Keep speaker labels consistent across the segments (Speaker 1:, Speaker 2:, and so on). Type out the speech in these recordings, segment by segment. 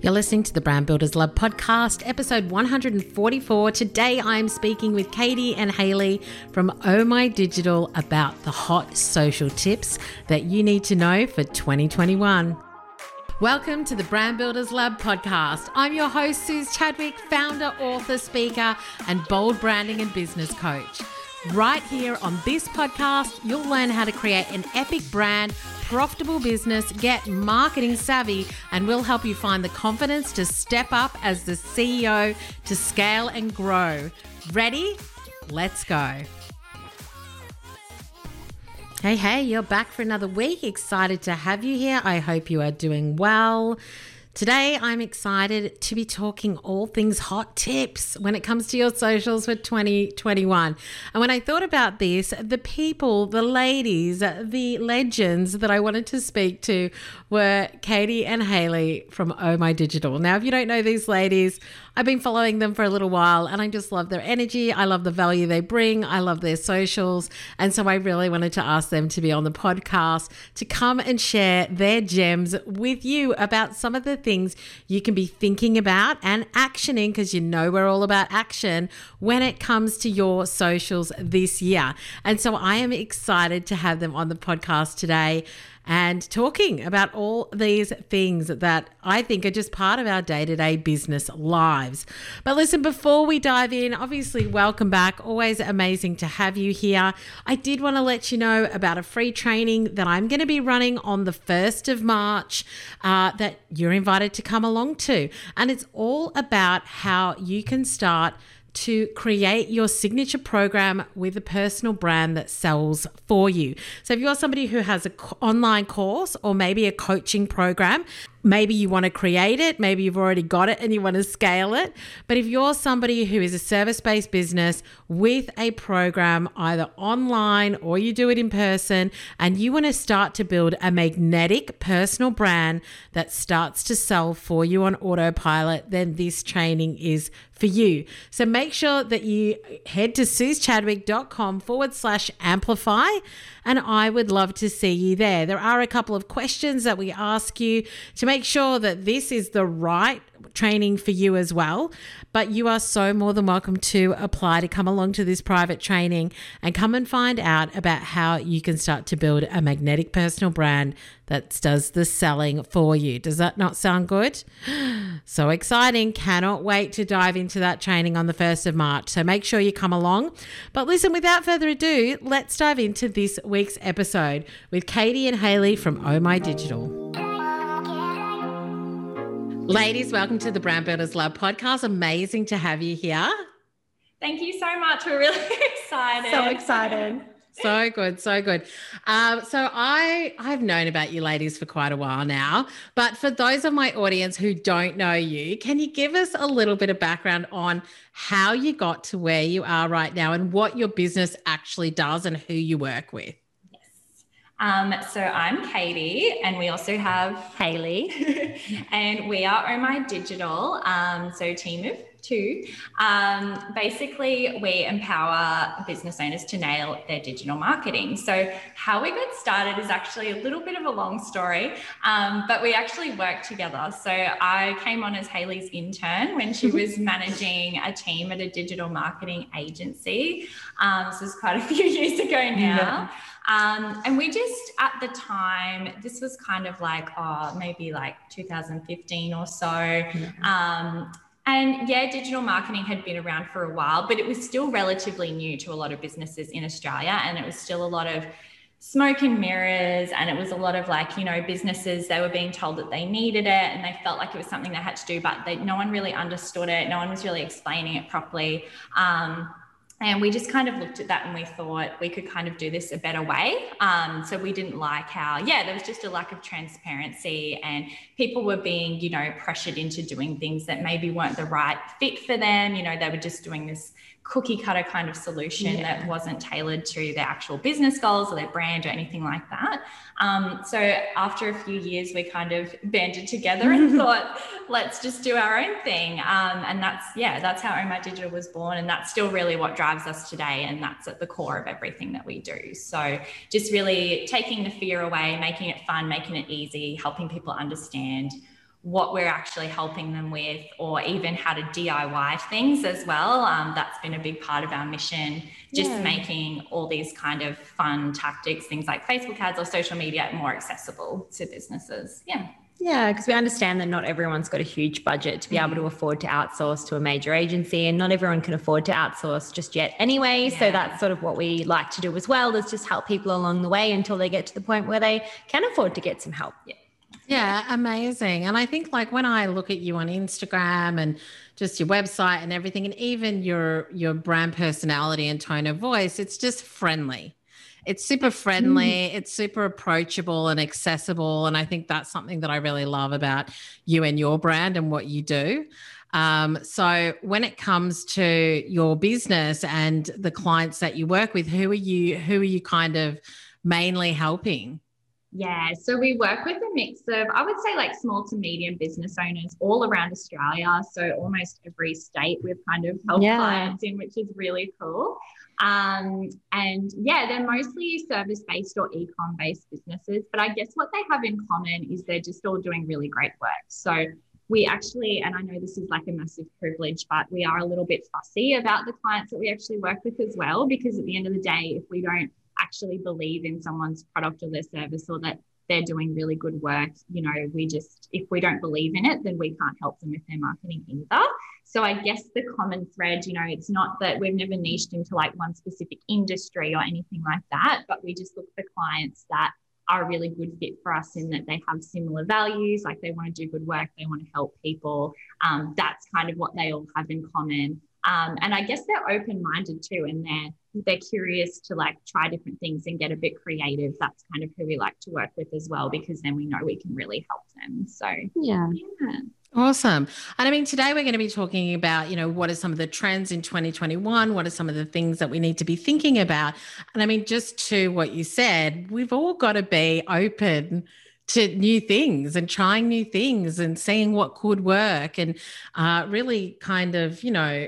Speaker 1: You're listening to the Brand Builders Lab podcast, episode 144. Today I'm speaking with Katie and Haley from Oh My Digital about the hot social tips that you need to know for 2021. Welcome to the Brand Builders Lab podcast. I'm your host, Suze Chadwick, founder, author, speaker, and bold branding and business coach. Right here on this podcast, you'll learn how to create an epic brand, profitable business, get marketing savvy, and we'll help you find the confidence to step up as the CEO to scale and grow. Ready? Let's go. Hey, hey, you're back for another week. Excited to have you here. I hope you are doing well. Today, I'm excited to be talking all things hot tips when it comes to your socials for 2021. And when I thought about this, the people, the ladies, the legends that I wanted to speak to were Katie and Haley from Oh My Digital. Now, if you don't know these ladies, I've been following them for a little while and I just love their energy. I love the value they bring. I love their socials. And so I really wanted to ask them to be on the podcast to come and share their gems with you about some of the things you can be thinking about and actioning because you know we're all about action when it comes to your socials this year. And so I am excited to have them on the podcast today and talking about all these things that I think are just part of our day to day business lives. But listen, before we dive in, obviously, welcome back. Always amazing to have you here. I did want to let you know about a free training that I'm going to be running on the 1st of March uh, that you're invited to come along to. And it's all about how you can start to create your signature program with a personal brand that sells for you. So if you're somebody who has an online course or maybe a coaching program, maybe you want to create it, maybe you've already got it and you want to scale it. But if you're somebody who is a service based business with a program, either online or you do it in person, and you want to start to build a magnetic personal brand that starts to sell for you on autopilot, then this training is for you. So make sure that you head to suzechadwick.com forward slash amplify, and I would love to see you there. There are a couple of questions that we ask you to make sure that this is the right training for you as well. But you are so more than welcome to apply to come along to this private training and come and find out about how you can start to build a magnetic personal brand that does the selling for you. Does that not sound good? So exciting. Cannot wait to dive into that training on the 1st of March. So make sure you come along. But listen, without further ado, let's dive into this week's episode with Katie and Haley from Oh My Digital. Ladies, welcome to the Brand Builders Lab podcast. Amazing to have you here.
Speaker 2: Thank you so much. We're really excited.
Speaker 3: So excited.
Speaker 1: so good, so good. Um, so I I've known about you ladies for quite a while now, but for those of my audience who don't know you, can you give us a little bit of background on how you got to where you are right now and what your business actually does and who you work with?
Speaker 2: Um, so I'm Katie, and we also have
Speaker 3: Haley,
Speaker 2: and we are Oh My Digital. Um, so team of two. Um, basically, we empower business owners to nail their digital marketing. So how we got started is actually a little bit of a long story, um, but we actually worked together. So I came on as Haley's intern when she was managing a team at a digital marketing agency. Um, so it's quite a few years ago now. Yeah. Um, and we just, at the time, this was kind of like, oh, maybe like 2015 or so. Mm-hmm. Um, and yeah, digital marketing had been around for a while, but it was still relatively new to a lot of businesses in Australia. And it was still a lot of smoke and mirrors. And it was a lot of like, you know, businesses, they were being told that they needed it and they felt like it was something they had to do, but they, no one really understood it. No one was really explaining it properly. Um, and we just kind of looked at that and we thought we could kind of do this a better way. Um, so we didn't like how, yeah, there was just a lack of transparency and people were being, you know, pressured into doing things that maybe weren't the right fit for them. You know, they were just doing this cookie cutter kind of solution yeah. that wasn't tailored to their actual business goals or their brand or anything like that. Um, so after a few years, we kind of banded together and thought, let's just do our own thing. Um, and that's, yeah, that's how Oh My Digital was born. And that's still really what drives us today. And that's at the core of everything that we do. So just really taking the fear away, making it fun, making it easy, helping people understand what we're actually helping them with, or even how to DIY things as well. Um, that's been a big part of our mission, just yeah. making all these kind of fun tactics, things like Facebook ads or social media, more accessible to businesses. Yeah.
Speaker 3: Yeah, because we understand that not everyone's got a huge budget to be able to mm-hmm. afford to outsource to a major agency, and not everyone can afford to outsource just yet anyway. Yeah. So that's sort of what we like to do as well, is just help people along the way until they get to the point where they can afford to get some help.
Speaker 2: Yeah.
Speaker 1: Yeah, amazing. And I think like when I look at you on Instagram and just your website and everything and even your your brand personality and tone of voice, it's just friendly. It's super friendly, mm. it's super approachable and accessible and I think that's something that I really love about you and your brand and what you do. Um, so when it comes to your business and the clients that you work with, who are you who are you kind of mainly helping?
Speaker 2: Yeah, so we work with a mix of, I would say, like small to medium business owners all around Australia. So almost every state we've kind of helped yeah. clients in, which is really cool. Um, and yeah, they're mostly service based or e com based businesses. But I guess what they have in common is they're just all doing really great work. So we actually, and I know this is like a massive privilege, but we are a little bit fussy about the clients that we actually work with as well, because at the end of the day, if we don't actually believe in someone's product or their service or that they're doing really good work, you know, we just, if we don't believe in it, then we can't help them with their marketing either. So I guess the common thread, you know, it's not that we've never niched into like one specific industry or anything like that, but we just look for clients that are a really good fit for us in that they have similar values, like they want to do good work, they want to help people. Um, that's kind of what they all have in common. Um, and I guess they're open minded too, and they're they're curious to like try different things and get a bit creative. That's kind of who we like to work with as well, because then we know we can really help them. So
Speaker 3: yeah.
Speaker 2: yeah.
Speaker 1: Awesome. And I mean, today we're going to be talking about, you know, what are some of the trends in 2021? What are some of the things that we need to be thinking about? And I mean, just to what you said, we've all got to be open to new things and trying new things and seeing what could work and uh, really kind of, you know,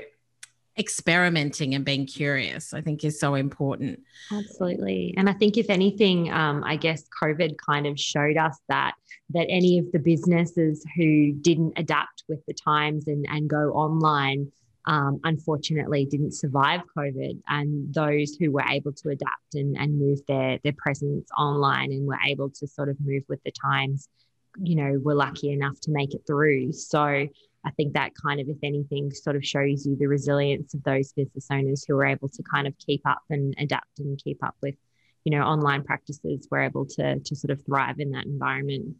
Speaker 1: experimenting and being curious i think is so important.
Speaker 3: Absolutely. And i think if anything um, i guess covid kind of showed us that that any of the businesses who didn't adapt with the times and and go online um, unfortunately didn't survive covid. And those who were able to adapt and, and move their their presence online and were able to sort of move with the times you know were lucky enough to make it through. So I think that kind of, if anything, sort of shows you the resilience of those business owners who are able to kind of keep up and adapt and keep up with, you know, online practices. We're able to to sort of thrive in that environment.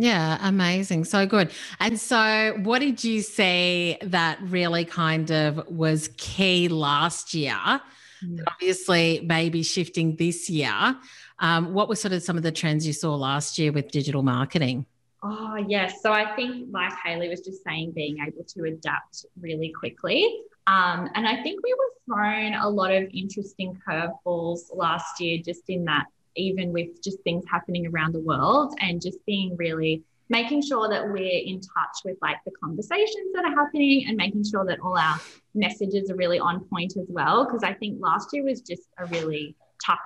Speaker 1: Yeah, amazing. So good. And so, what did you say that really kind of was key last year? Mm. Obviously, maybe shifting this year. Um, what were sort of some of the trends you saw last year with digital marketing?
Speaker 2: Oh, yes. So I think, like Haley was just saying, being able to adapt really quickly. Um, and I think we were thrown a lot of interesting curveballs last year, just in that, even with just things happening around the world and just being really making sure that we're in touch with like the conversations that are happening and making sure that all our messages are really on point as well. Because I think last year was just a really tough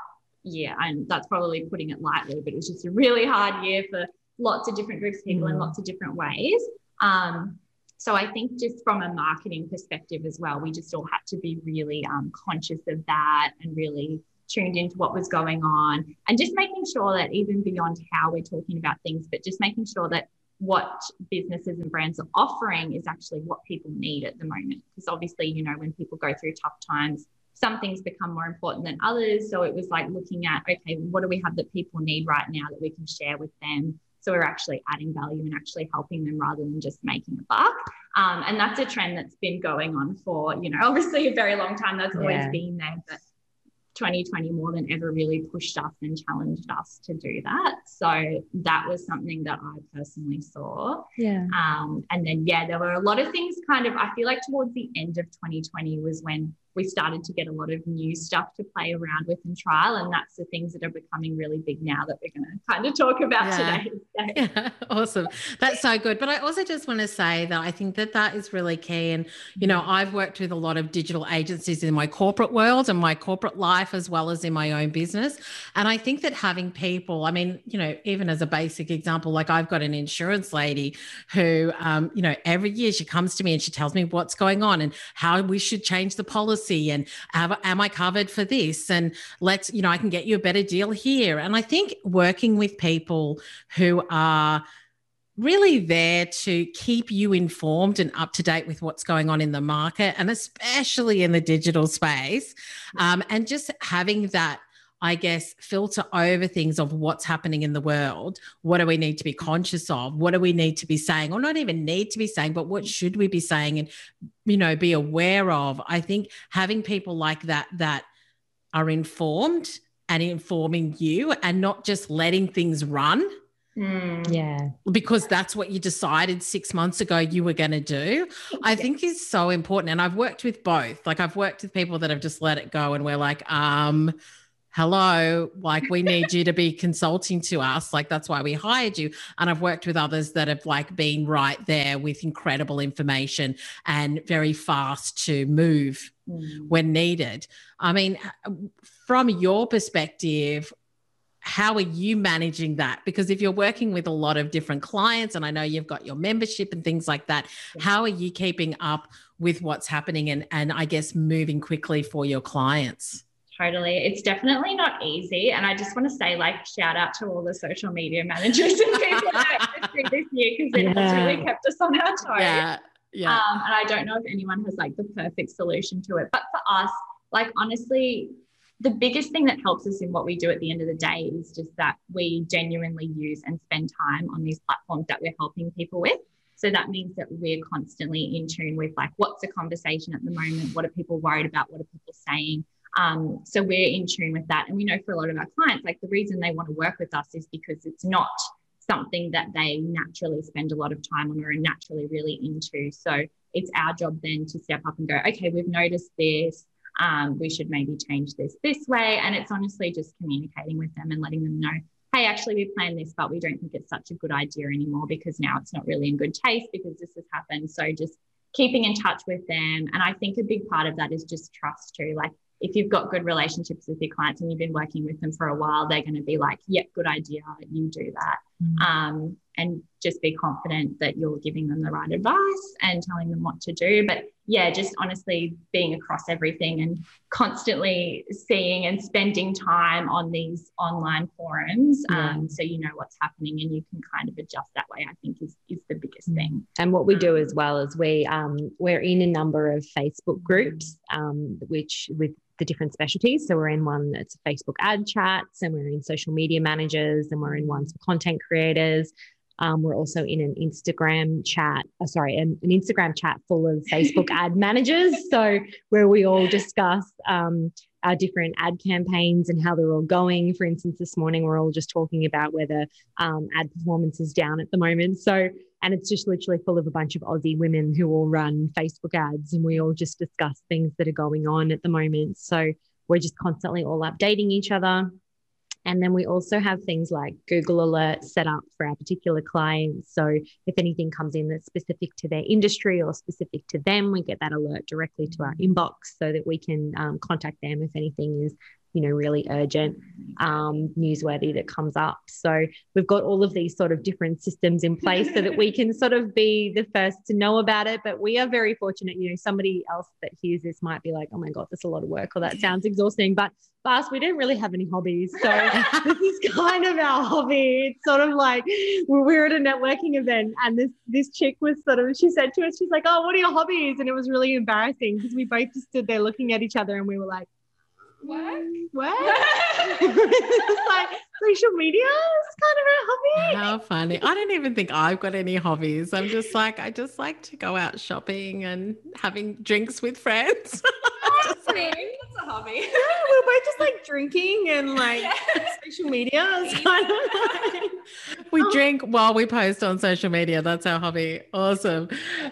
Speaker 2: year. And that's probably putting it lightly, but it was just a really hard year for lots of different groups of people mm. in lots of different ways. Um, so I think just from a marketing perspective as well, we just all had to be really um, conscious of that and really tuned into what was going on and just making sure that even beyond how we're talking about things, but just making sure that what businesses and brands are offering is actually what people need at the moment. Because obviously, you know, when people go through tough times, some things become more important than others. So it was like looking at, okay, what do we have that people need right now that we can share with them? So we're actually adding value and actually helping them rather than just making a buck. Um, and that's a trend that's been going on for, you know, obviously a very long time. That's always yeah. been there. But 2020 more than ever really pushed us and challenged us to do that. So that was something that I personally saw.
Speaker 3: Yeah.
Speaker 2: Um, and then, yeah, there were a lot of things kind of, I feel like towards the end of 2020 was when we started to get a lot of new stuff to play around with and trial. And that's the things that are becoming really big now that we're going to kind of talk about yeah. today. So.
Speaker 1: Yeah, awesome. That's so good. But I also just want to say that I think that that is really key. And, you know, I've worked with a lot of digital agencies in my corporate world and my corporate life, as well as in my own business. And I think that having people, I mean, you know, even as a basic example, like I've got an insurance lady who, um, you know, every year she comes to me and she tells me what's going on and how we should change the policy policy and have, am I covered for this? And let's, you know, I can get you a better deal here. And I think working with people who are really there to keep you informed and up to date with what's going on in the market and especially in the digital space um, and just having that I guess, filter over things of what's happening in the world. What do we need to be conscious of? What do we need to be saying, or not even need to be saying, but what should we be saying and, you know, be aware of? I think having people like that that are informed and informing you and not just letting things run.
Speaker 3: Mm. Yeah.
Speaker 1: Because that's what you decided six months ago you were going to do, I think is so important. And I've worked with both. Like I've worked with people that have just let it go and we're like, um, hello, like we need you to be consulting to us. Like that's why we hired you. And I've worked with others that have like been right there with incredible information and very fast to move mm. when needed. I mean, from your perspective, how are you managing that? Because if you're working with a lot of different clients, and I know you've got your membership and things like that, how are you keeping up with what's happening and, and I guess moving quickly for your clients?
Speaker 2: Totally. It's definitely not easy. And I just want to say, like, shout out to all the social media managers and people that this year because it yeah. has really kept us on our toes.
Speaker 1: Yeah. Yeah.
Speaker 2: Um, and I don't know if anyone has like the perfect solution to it. But for us, like, honestly, the biggest thing that helps us in what we do at the end of the day is just that we genuinely use and spend time on these platforms that we're helping people with. So that means that we're constantly in tune with like what's the conversation at the moment, what are people worried about, what are people saying, um, so we're in tune with that. And we know for a lot of our clients, like the reason they want to work with us is because it's not something that they naturally spend a lot of time on or are naturally really into. So it's our job then to step up and go, okay, we've noticed this. Um, we should maybe change this this way. And it's honestly just communicating with them and letting them know, hey, actually, we planned this, but we don't think it's such a good idea anymore because now it's not really in good taste because this has happened. So just keeping in touch with them. And I think a big part of that is just trust too. Like if you've got good relationships with your clients and you've been working with them for a while, they're going to be like, yep, good idea. You do that. Mm-hmm. Um, and just be confident that you're giving them the right advice and telling them what to do. But yeah, just honestly being across everything and constantly seeing and spending time on these online forums. Yeah. Um, so you know what's happening and you can kind of adjust that way, I think is, is the biggest mm. thing.
Speaker 3: And what we do as well is we, um, we're in a number of Facebook groups, um, which with the different specialties. So we're in one that's Facebook ad chats, and we're in social media managers, and we're in ones for content creators. Um, we're also in an Instagram chat, uh, sorry, an, an, Instagram chat full of Facebook ad managers. So where we all discuss um, our different ad campaigns and how they're all going. For instance, this morning we're all just talking about whether um, ad performance is down at the moment. So and it's just literally full of a bunch of Aussie women who all run Facebook ads and we all just discuss things that are going on at the moment. So we're just constantly all updating each other. And then we also have things like Google Alerts set up for our particular clients. So if anything comes in that's specific to their industry or specific to them, we get that alert directly to our inbox so that we can um, contact them if anything is you know really urgent um, newsworthy that comes up. So we've got all of these sort of different systems in place so that we can sort of be the first to know about it. But we are very fortunate you know somebody else that hears this might be like oh my god that's a lot of work or that sounds exhausting. But for us we don't really have any hobbies. So this is kind of our hobby. It's sort of like we were at a networking event and this this chick was sort of she said to us she's like oh what are your hobbies? And it was really embarrassing because we both just stood there looking at each other and we were like
Speaker 2: what?
Speaker 3: What? it's like social media is kind of a hobby.
Speaker 1: How funny. I don't even think I've got any hobbies. I'm just like, I just like to go out shopping and having drinks with friends.
Speaker 2: That's a hobby.
Speaker 3: Yeah, we're both just like drinking and like yeah. social media is kind of like
Speaker 1: we oh. drink while we post on social media. That's our hobby. Awesome.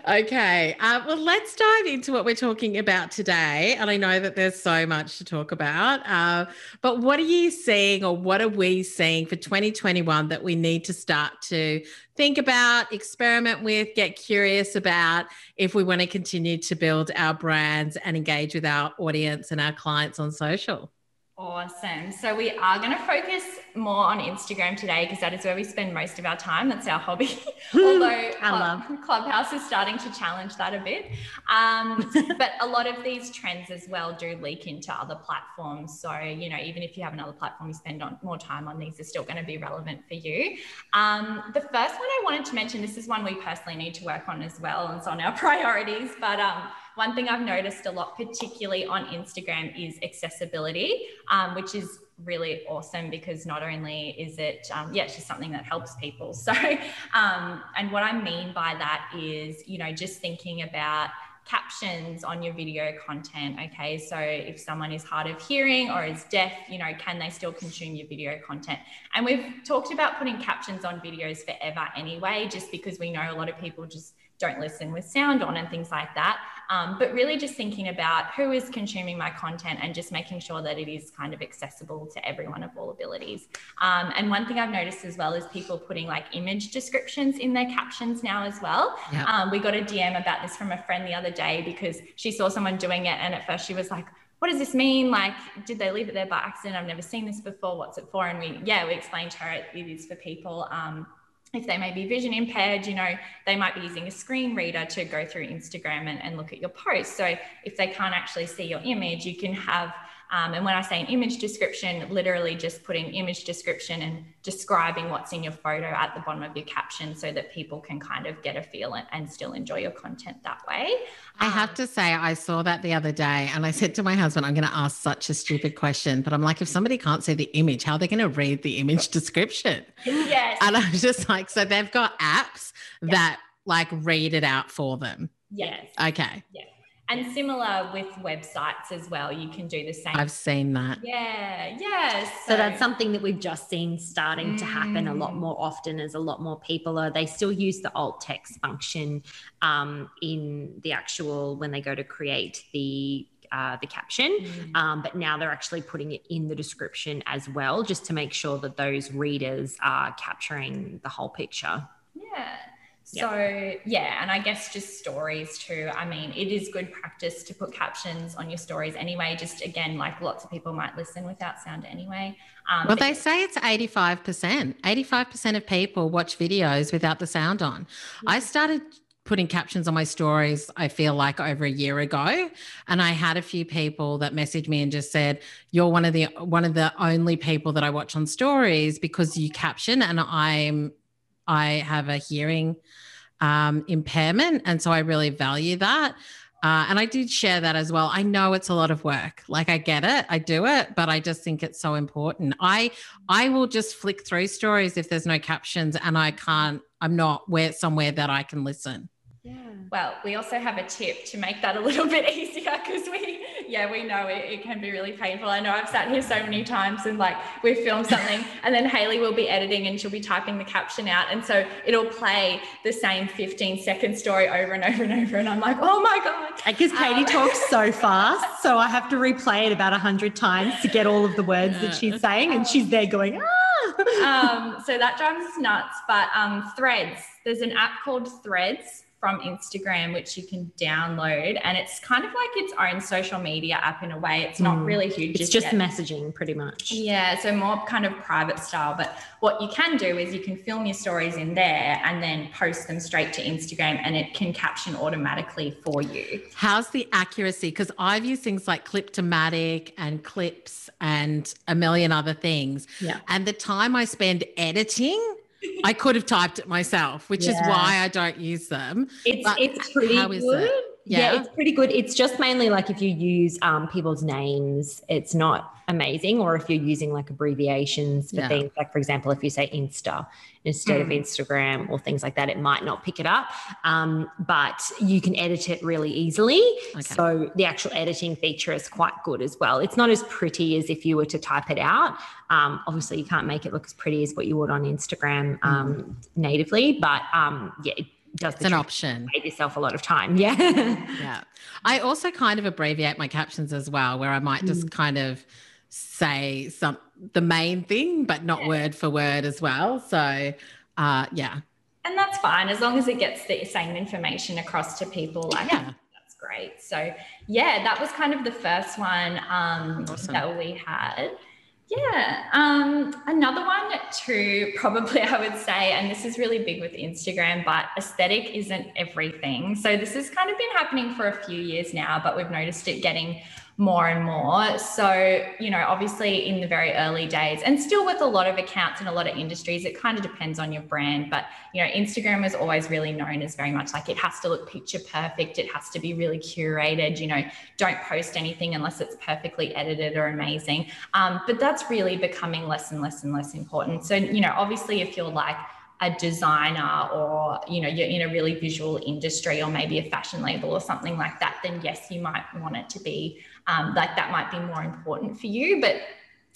Speaker 1: Okay. Uh, well, let's dive into what we're talking about today. And I know that there's so much to talk about. Uh, but what are you seeing, or what are we seeing for 2021 that we need to start to think about, experiment with, get curious about if we want to continue to build our brands and engage with our audience and our clients on social?
Speaker 2: Awesome. So we are going to focus more on Instagram today because that is where we spend most of our time. That's our hobby. Although Club, Clubhouse is starting to challenge that a bit. Um, but a lot of these trends as well do leak into other platforms. So, you know, even if you have another platform you spend on more time on, these are still going to be relevant for you. Um, the first one I wanted to mention, this is one we personally need to work on as well. And it's on our priorities. But um, one thing I've noticed a lot, particularly on Instagram, is accessibility, um, which is really awesome because not only is it, um, yeah, it's just something that helps people. So, um, and what I mean by that is, you know, just thinking about captions on your video content. Okay, so if someone is hard of hearing or is deaf, you know, can they still consume your video content? And we've talked about putting captions on videos forever anyway, just because we know a lot of people just don't listen with sound on and things like that. Um, but really just thinking about who is consuming my content and just making sure that it is kind of accessible to everyone of all abilities. Um, and one thing I've noticed as well is people putting like image descriptions in their captions now as well. Yep. Um, we got a DM about this from a friend the other day because she saw someone doing it and at first she was like, what does this mean? Like, did they leave it there by accident? I've never seen this before. What's it for? And we, yeah, we explained to her it, it is for people um, if they may be vision impaired, you know, they might be using a screen reader to go through Instagram and, and look at your posts. So if they can't actually see your image, you can have um, and when I say an image description, literally just putting image description and describing what's in your photo at the bottom of your caption so that people can kind of get a feel and, and still enjoy your content that way.
Speaker 1: I um, have to say, I saw that the other day and I said to my husband, I'm going to ask such a stupid question, but I'm like, if somebody can't see the image, how are they going to read the image description?
Speaker 2: Yes.
Speaker 1: And I was just like, so they've got apps yes. that like read it out for them.
Speaker 2: Yes.
Speaker 1: Okay.
Speaker 2: Yes. And similar with websites as well, you can do the same.
Speaker 1: I've seen that.
Speaker 2: Yeah, yeah.
Speaker 3: So, so that's something that we've just seen starting mm. to happen a lot mm. more often as a lot more people are. They still use the alt text function um, in the actual when they go to create the uh, the caption, mm. um, but now they're actually putting it in the description as well, just to make sure that those readers are capturing the whole picture.
Speaker 2: Yeah. So, yeah, and I guess just stories too. I mean, it is good practice to put captions on your stories anyway. Just again, like lots of people might listen without sound anyway.
Speaker 1: Um, well, they say it's 85%. 85% of people watch videos without the sound on. Yeah. I started putting captions on my stories i feel like over a year ago and i had a few people that messaged me and just said you're one of the one of the only people that i watch on stories because you caption and i'm I have a hearing um, impairment. And so I really value that. Uh, and I did share that as well. I know it's a lot of work. Like I get it, I do it, but I just think it's so important. I I will just flick through stories if there's no captions and I can't. I'm not where somewhere that I can listen.
Speaker 2: Yeah. Well, we also have a tip to make that a little bit easier because we, yeah, we know it, it, can be really painful. I know I've sat here so many times and like we've filmed something and then Haley will be editing and she'll be typing the caption out. And so it'll play the same 15 second story over and over and over. And I'm like, oh my God.
Speaker 3: Because Katie um, talks so fast. So I have to replay it about 100 times to get all of the words yeah. that she's saying. And she's there going,
Speaker 2: ah. um, so that drives us nuts. But um, Threads, there's an app called Threads from Instagram, which you can download. And it's kind of like its own social media app in a way. It's not mm. really huge.
Speaker 3: It's just yet. messaging, pretty much.
Speaker 2: Yeah. So more kind of private style. But what you can do is you can film your stories in there and then post them straight to Instagram and it can caption automatically for you.
Speaker 1: How's the accuracy? Because I've used things like Cliptomatic and Clips and a million other things.
Speaker 3: Yeah.
Speaker 1: And the time I spend editing, I could have typed it myself, which yeah. is why I don't use them.
Speaker 2: It's but it's pretty good. It?
Speaker 3: Yeah. yeah. it's pretty good. It's just mainly like if you use um, people's names, it's not amazing. Or if you're using like abbreviations for yeah. things, like for example, if you say Insta instead mm. of Instagram or things like that, it might not pick it up. Um, but you can edit it really easily. Okay. So the actual editing feature is quite good as well. It's not as pretty as if you were to type it out. Um, obviously, you can't make it look as pretty as what you would on Instagram um, mm. natively, but um, yeah, it does
Speaker 1: it's an option.
Speaker 3: Save yourself a lot of time. Yeah.
Speaker 1: yeah. I also kind of abbreviate my captions as well, where I might just mm. kind of say some the main thing, but not yeah. word for word as well. So uh yeah.
Speaker 2: And that's fine as long as it gets the same information across to people. Like yeah. that's great. So yeah, that was kind of the first one um, awesome. that we had. Yeah. Um, another one too, probably I would say, and this is really big with Instagram, but aesthetic isn't everything. So this has kind of been happening for a few years now, but we've noticed it getting more and more. So, you know, obviously in the very early days, and still with a lot of accounts in a lot of industries, it kind of depends on your brand. But, you know, Instagram is always really known as very much like it has to look picture perfect, it has to be really curated. You know, don't post anything unless it's perfectly edited or amazing. Um, but that's really becoming less and less and less important. So, you know, obviously, if you're like, a designer or you know you're in a really visual industry or maybe a fashion label or something like that then yes you might want it to be um, like that might be more important for you. But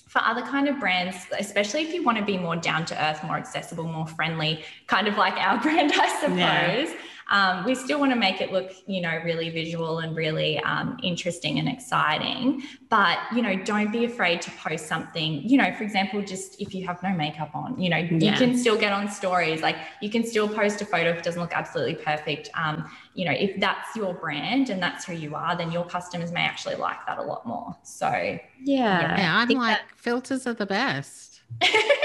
Speaker 2: for other kind of brands especially if you want to be more down to earth more accessible more friendly kind of like our brand i suppose yeah um, we still want to make it look, you know, really visual and really um, interesting and exciting. But, you know, don't be afraid to post something, you know, for example, just if you have no makeup on, you know, yeah. you can still get on stories. Like you can still post a photo if it doesn't look absolutely perfect. Um, you know, if that's your brand and that's who you are, then your customers may actually like that a lot more. So,
Speaker 1: yeah. Yeah, yeah I'm like, that- filters are the best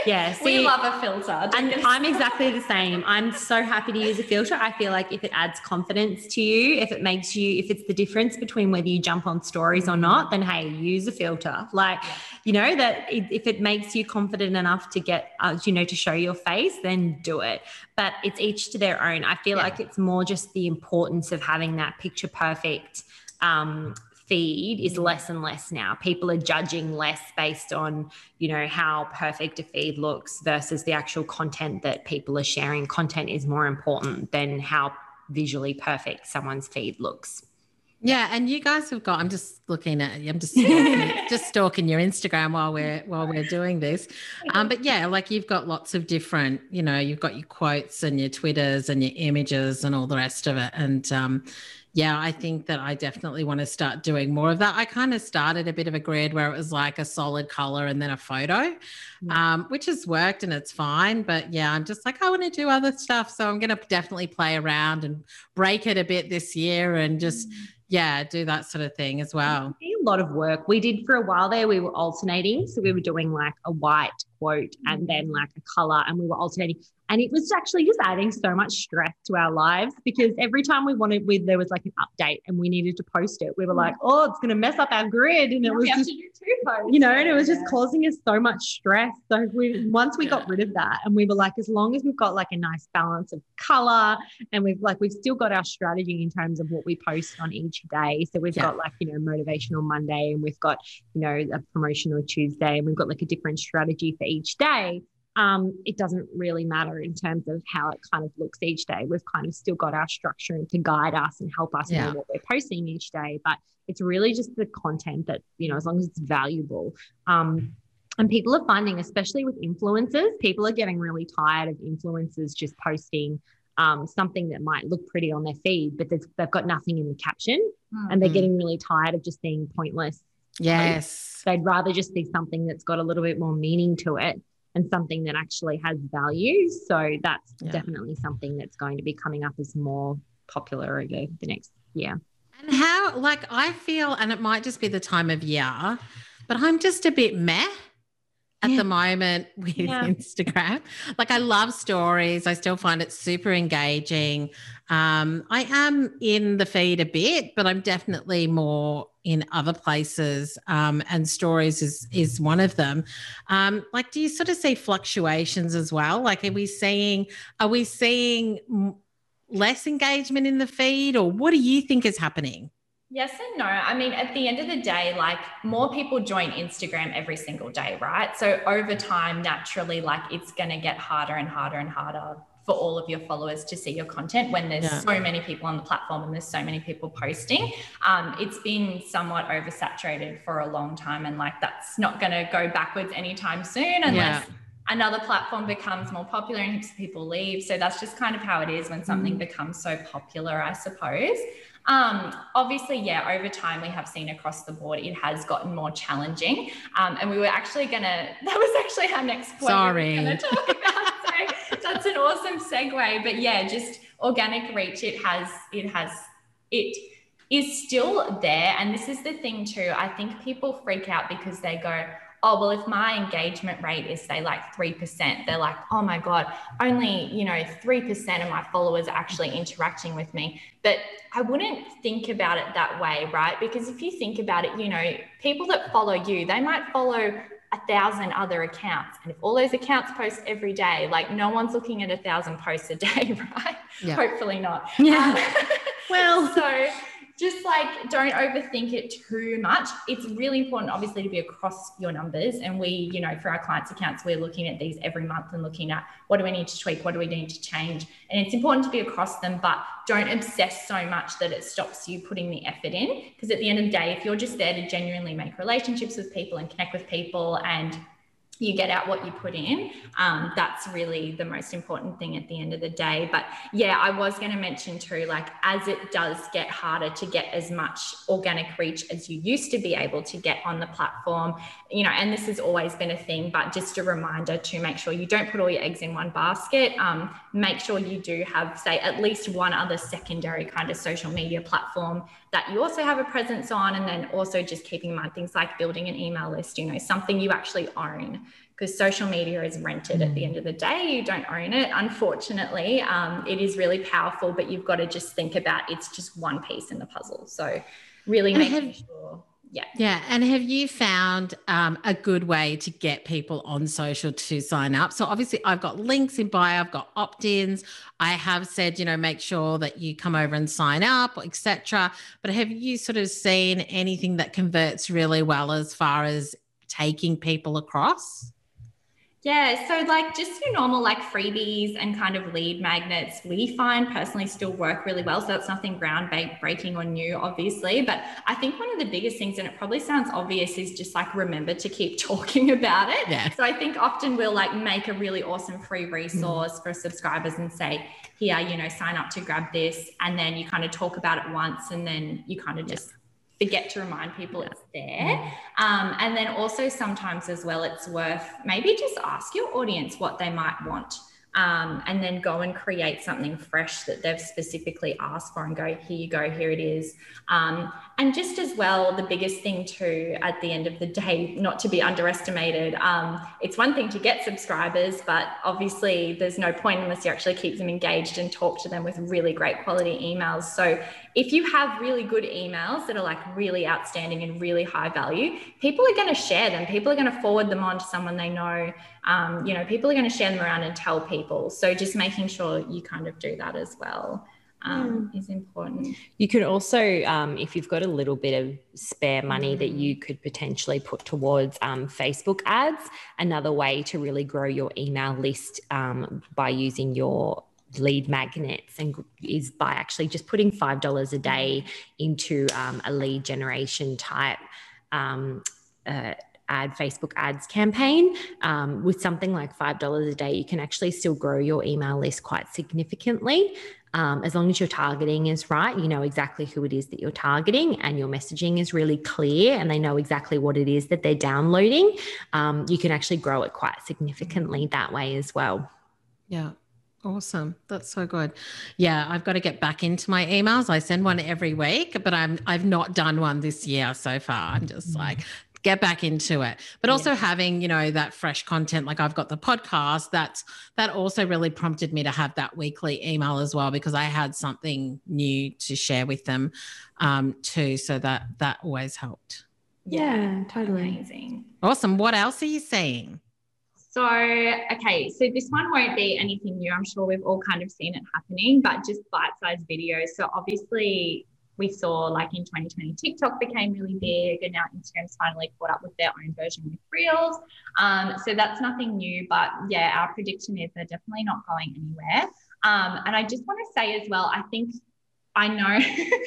Speaker 3: yeah,
Speaker 2: see, we love a filter.
Speaker 3: And I'm exactly the same. I'm so happy to use a filter. I feel like if it adds confidence to you, if it makes you, if it's the difference between whether you jump on stories or not, then hey, use a filter. Like, yeah. you know, that if it makes you confident enough to get, uh, you know, to show your face, then do it. But it's each to their own. I feel yeah. like it's more just the importance of having that picture perfect um, feed is less and less now. People are judging less based on, you know, how perfect a feed looks versus the actual content that people are sharing. Content is more important than how visually perfect someone's feed looks.
Speaker 1: Yeah, and you guys have got. I'm just looking at. I'm just stalking, just stalking your Instagram while we're while we're doing this. Um, but yeah, like you've got lots of different. You know, you've got your quotes and your twitters and your images and all the rest of it. And um, yeah, I think that I definitely want to start doing more of that. I kind of started a bit of a grid where it was like a solid color and then a photo, yeah. um, which has worked and it's fine. But yeah, I'm just like, I want to do other stuff. So I'm going to definitely play around and break it a bit this year and just, mm-hmm. yeah, do that sort of thing as well.
Speaker 3: A lot of work. We did for a while there, we were alternating. So we were doing like a white quote and then mm-hmm. like a color and we were alternating and it was actually just adding so much stress to our lives because every time we wanted with there was like an update and we needed to post it. We were like oh it's going to mess up our grid. And it was just you know and it was just causing us so much stress. So we once we got rid of that and we were like as long as we've got like a nice balance of color and we've like we've still got our strategy in terms of what we post on each day. So we've yeah. got like you know motivational monday and we've got you know a promotional tuesday and we've got like a different strategy for each day um, it doesn't really matter in terms of how it kind of looks each day. We've kind of still got our structure to guide us and help us yeah. know what we're posting each day. But it's really just the content that, you know, as long as it's valuable. Um, and people are finding, especially with influencers, people are getting really tired of influencers just posting um, something that might look pretty on their feed, but they've got nothing in the caption mm-hmm. and they're mm-hmm. getting really tired of just being pointless.
Speaker 1: Yes.
Speaker 3: They'd rather just see something that's got a little bit more meaning to it and something that actually has value. So that's yeah. definitely something that's going to be coming up as more popular over the next year.
Speaker 1: And how, like, I feel, and it might just be the time of year, but I'm just a bit meh at yeah. the moment with yeah. Instagram. Like I love stories. I still find it super engaging. Um, I am in the feed a bit, but I'm definitely more in other places. Um, and stories is is one of them. Um, like, do you sort of see fluctuations as well? Like, are we seeing are we seeing less engagement in the feed, or what do you think is happening?
Speaker 2: Yes and no. I mean, at the end of the day, like more people join Instagram every single day, right? So over time, naturally, like it's going to get harder and harder and harder for all of your followers to see your content when there's yeah. so many people on the platform and there's so many people posting. Um, it's been somewhat oversaturated for a long time, and like that's not going to go backwards anytime soon unless. Yeah another platform becomes more popular and heaps of people leave. So that's just kind of how it is when something mm. becomes so popular, I suppose. Um, obviously, yeah, over time we have seen across the board it has gotten more challenging. Um, and we were actually gonna that was actually our next point.
Speaker 1: Sorry.
Speaker 2: We talk about. so that's an awesome segue. But yeah, just organic reach, it has it has it is still there. And this is the thing too. I think people freak out because they go, oh well if my engagement rate is say like 3% they're like oh my god only you know 3% of my followers are actually interacting with me. But i wouldn't think about it that way right? Because if you think about it you know people that follow you they might follow a thousand other accounts. And if all those accounts post every day like no one's looking at a thousand posts a day right? Yeah. hopefully not.
Speaker 1: Yeah. Um, well
Speaker 2: so just like don't overthink it too much. It's really important, obviously, to be across your numbers. And we, you know, for our clients' accounts, we're looking at these every month and looking at what do we need to tweak, what do we need to change. And it's important to be across them, but don't obsess so much that it stops you putting the effort in. Because at the end of the day, if you're just there to genuinely make relationships with people and connect with people and you get out what you put in. Um, that's really the most important thing at the end of the day. But yeah, I was going to mention too, like as it does get harder to get as much organic reach as you used to be able to get on the platform, you know, and this has always been a thing, but just a reminder to make sure you don't put all your eggs in one basket. Um, make sure you do have, say, at least one other secondary kind of social media platform that you also have a presence on. And then also just keeping in mind things like building an email list, you know, something you actually own because social media is rented at the end of the day. You don't own it, unfortunately. Um, it is really powerful, but you've got to just think about it's just one piece in the puzzle. So, really making have, sure. Yeah.
Speaker 1: Yeah. And have you found um, a good way to get people on social to sign up? So, obviously, I've got links in bio, I've got opt ins. I have said, you know, make sure that you come over and sign up, etc. But have you sort of seen anything that converts really well as far as taking people across?
Speaker 2: Yeah, so like just your normal like freebies and kind of lead magnets, we find personally still work really well. So that's nothing groundbreaking or new, obviously. But I think one of the biggest things, and it probably sounds obvious, is just like remember to keep talking about it.
Speaker 1: Yeah.
Speaker 2: So I think often we'll like make a really awesome free resource mm. for subscribers and say, here, you know, sign up to grab this. And then you kind of talk about it once and then you kind of just forget to remind people it's there. Um, and then also sometimes as well, it's worth maybe just ask your audience what they might want um, and then go and create something fresh that they've specifically asked for and go, here you go, here it is. Um, and just as well, the biggest thing too, at the end of the day, not to be underestimated, um, it's one thing to get subscribers, but obviously there's no point unless you actually keep them engaged and talk to them with really great quality emails. So if you have really good emails that are like really outstanding and really high value, people are going to share them. People are going to forward them on to someone they know. Um, you know, people are going to share them around and tell people. So just making sure you kind of do that as well. Um, mm. is important.
Speaker 3: You could also, um, if you've got a little bit of spare money mm. that you could potentially put towards um, Facebook ads, another way to really grow your email list um, by using your lead magnets and is by actually just putting five dollars a day into um, a lead generation type um, uh, ad Facebook ads campaign. Um, with something like $5 a day, you can actually still grow your email list quite significantly. Um, as long as your targeting is right, you know exactly who it is that you're targeting, and your messaging is really clear, and they know exactly what it is that they're downloading. Um, you can actually grow it quite significantly that way as well.
Speaker 1: Yeah. Awesome. That's so good. Yeah, I've got to get back into my emails. I send one every week, but I'm I've not done one this year so far. I'm just mm. like get back into it. But also yeah. having, you know, that fresh content like I've got the podcast, that's that also really prompted me to have that weekly email as well because I had something new to share with them um too, so that that always helped.
Speaker 3: Yeah, totally.
Speaker 2: Amazing.
Speaker 1: Awesome. What else are you seeing?
Speaker 2: So, okay, so this one won't be anything new. I'm sure we've all kind of seen it happening, but just bite sized videos. So, obviously, we saw like in 2020, TikTok became really big, and now Instagram's finally caught up with their own version with Reels. Um, so, that's nothing new, but yeah, our prediction is they're definitely not going anywhere. Um, and I just want to say as well, I think I know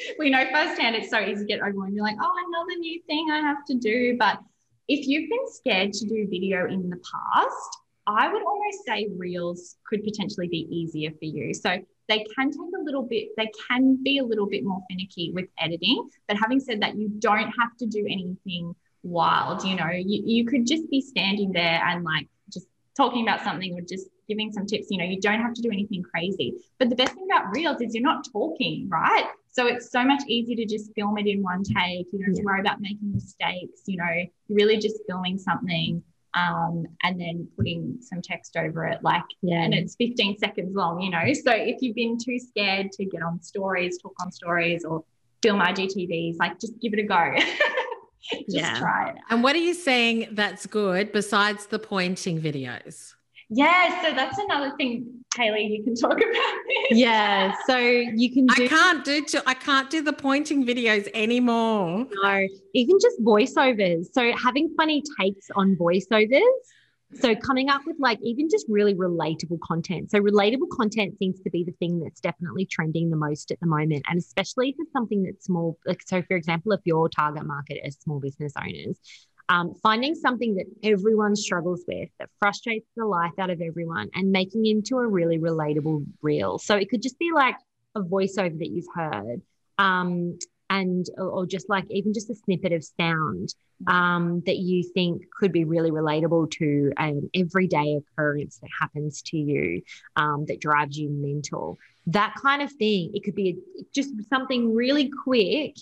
Speaker 2: we know firsthand it's so easy to get overwhelmed. You're like, oh, another new thing I have to do. But if you've been scared to do video in the past, I would almost say reels could potentially be easier for you. So they can take a little bit, they can be a little bit more finicky with editing. But having said that, you don't have to do anything wild. You know, you, you could just be standing there and like just talking about something or just giving some tips. You know, you don't have to do anything crazy. But the best thing about reels is you're not talking, right? So it's so much easier to just film it in one take. You don't have to worry about making mistakes. You know, you're really just filming something um, and then putting some text over it. Like, yeah. and it's 15 seconds long, you know. So if you've been too scared to get on stories, talk on stories, or film IGTVs, like just give it a go. just yeah. try it.
Speaker 1: And what are you saying that's good besides the pointing videos?
Speaker 2: Yeah, so that's another thing, Haley. You can talk about this.
Speaker 3: Yeah, so you can.
Speaker 1: Do- I can't do. To, I can't do the pointing videos anymore.
Speaker 3: No, even just voiceovers. So having funny takes on voiceovers. So coming up with like even just really relatable content. So relatable content seems to be the thing that's definitely trending the most at the moment, and especially if it's something that's small. Like so, for example, if your target market is small business owners, um, finding something that everyone struggles with that frustrates the life out of everyone and making into a really relatable reel. So it could just be like a voiceover that you've heard. Um, and or just like even just a snippet of sound um, that you think could be really relatable to an everyday occurrence that happens to you um, that drives you mental that kind of thing it could be a, just something really quick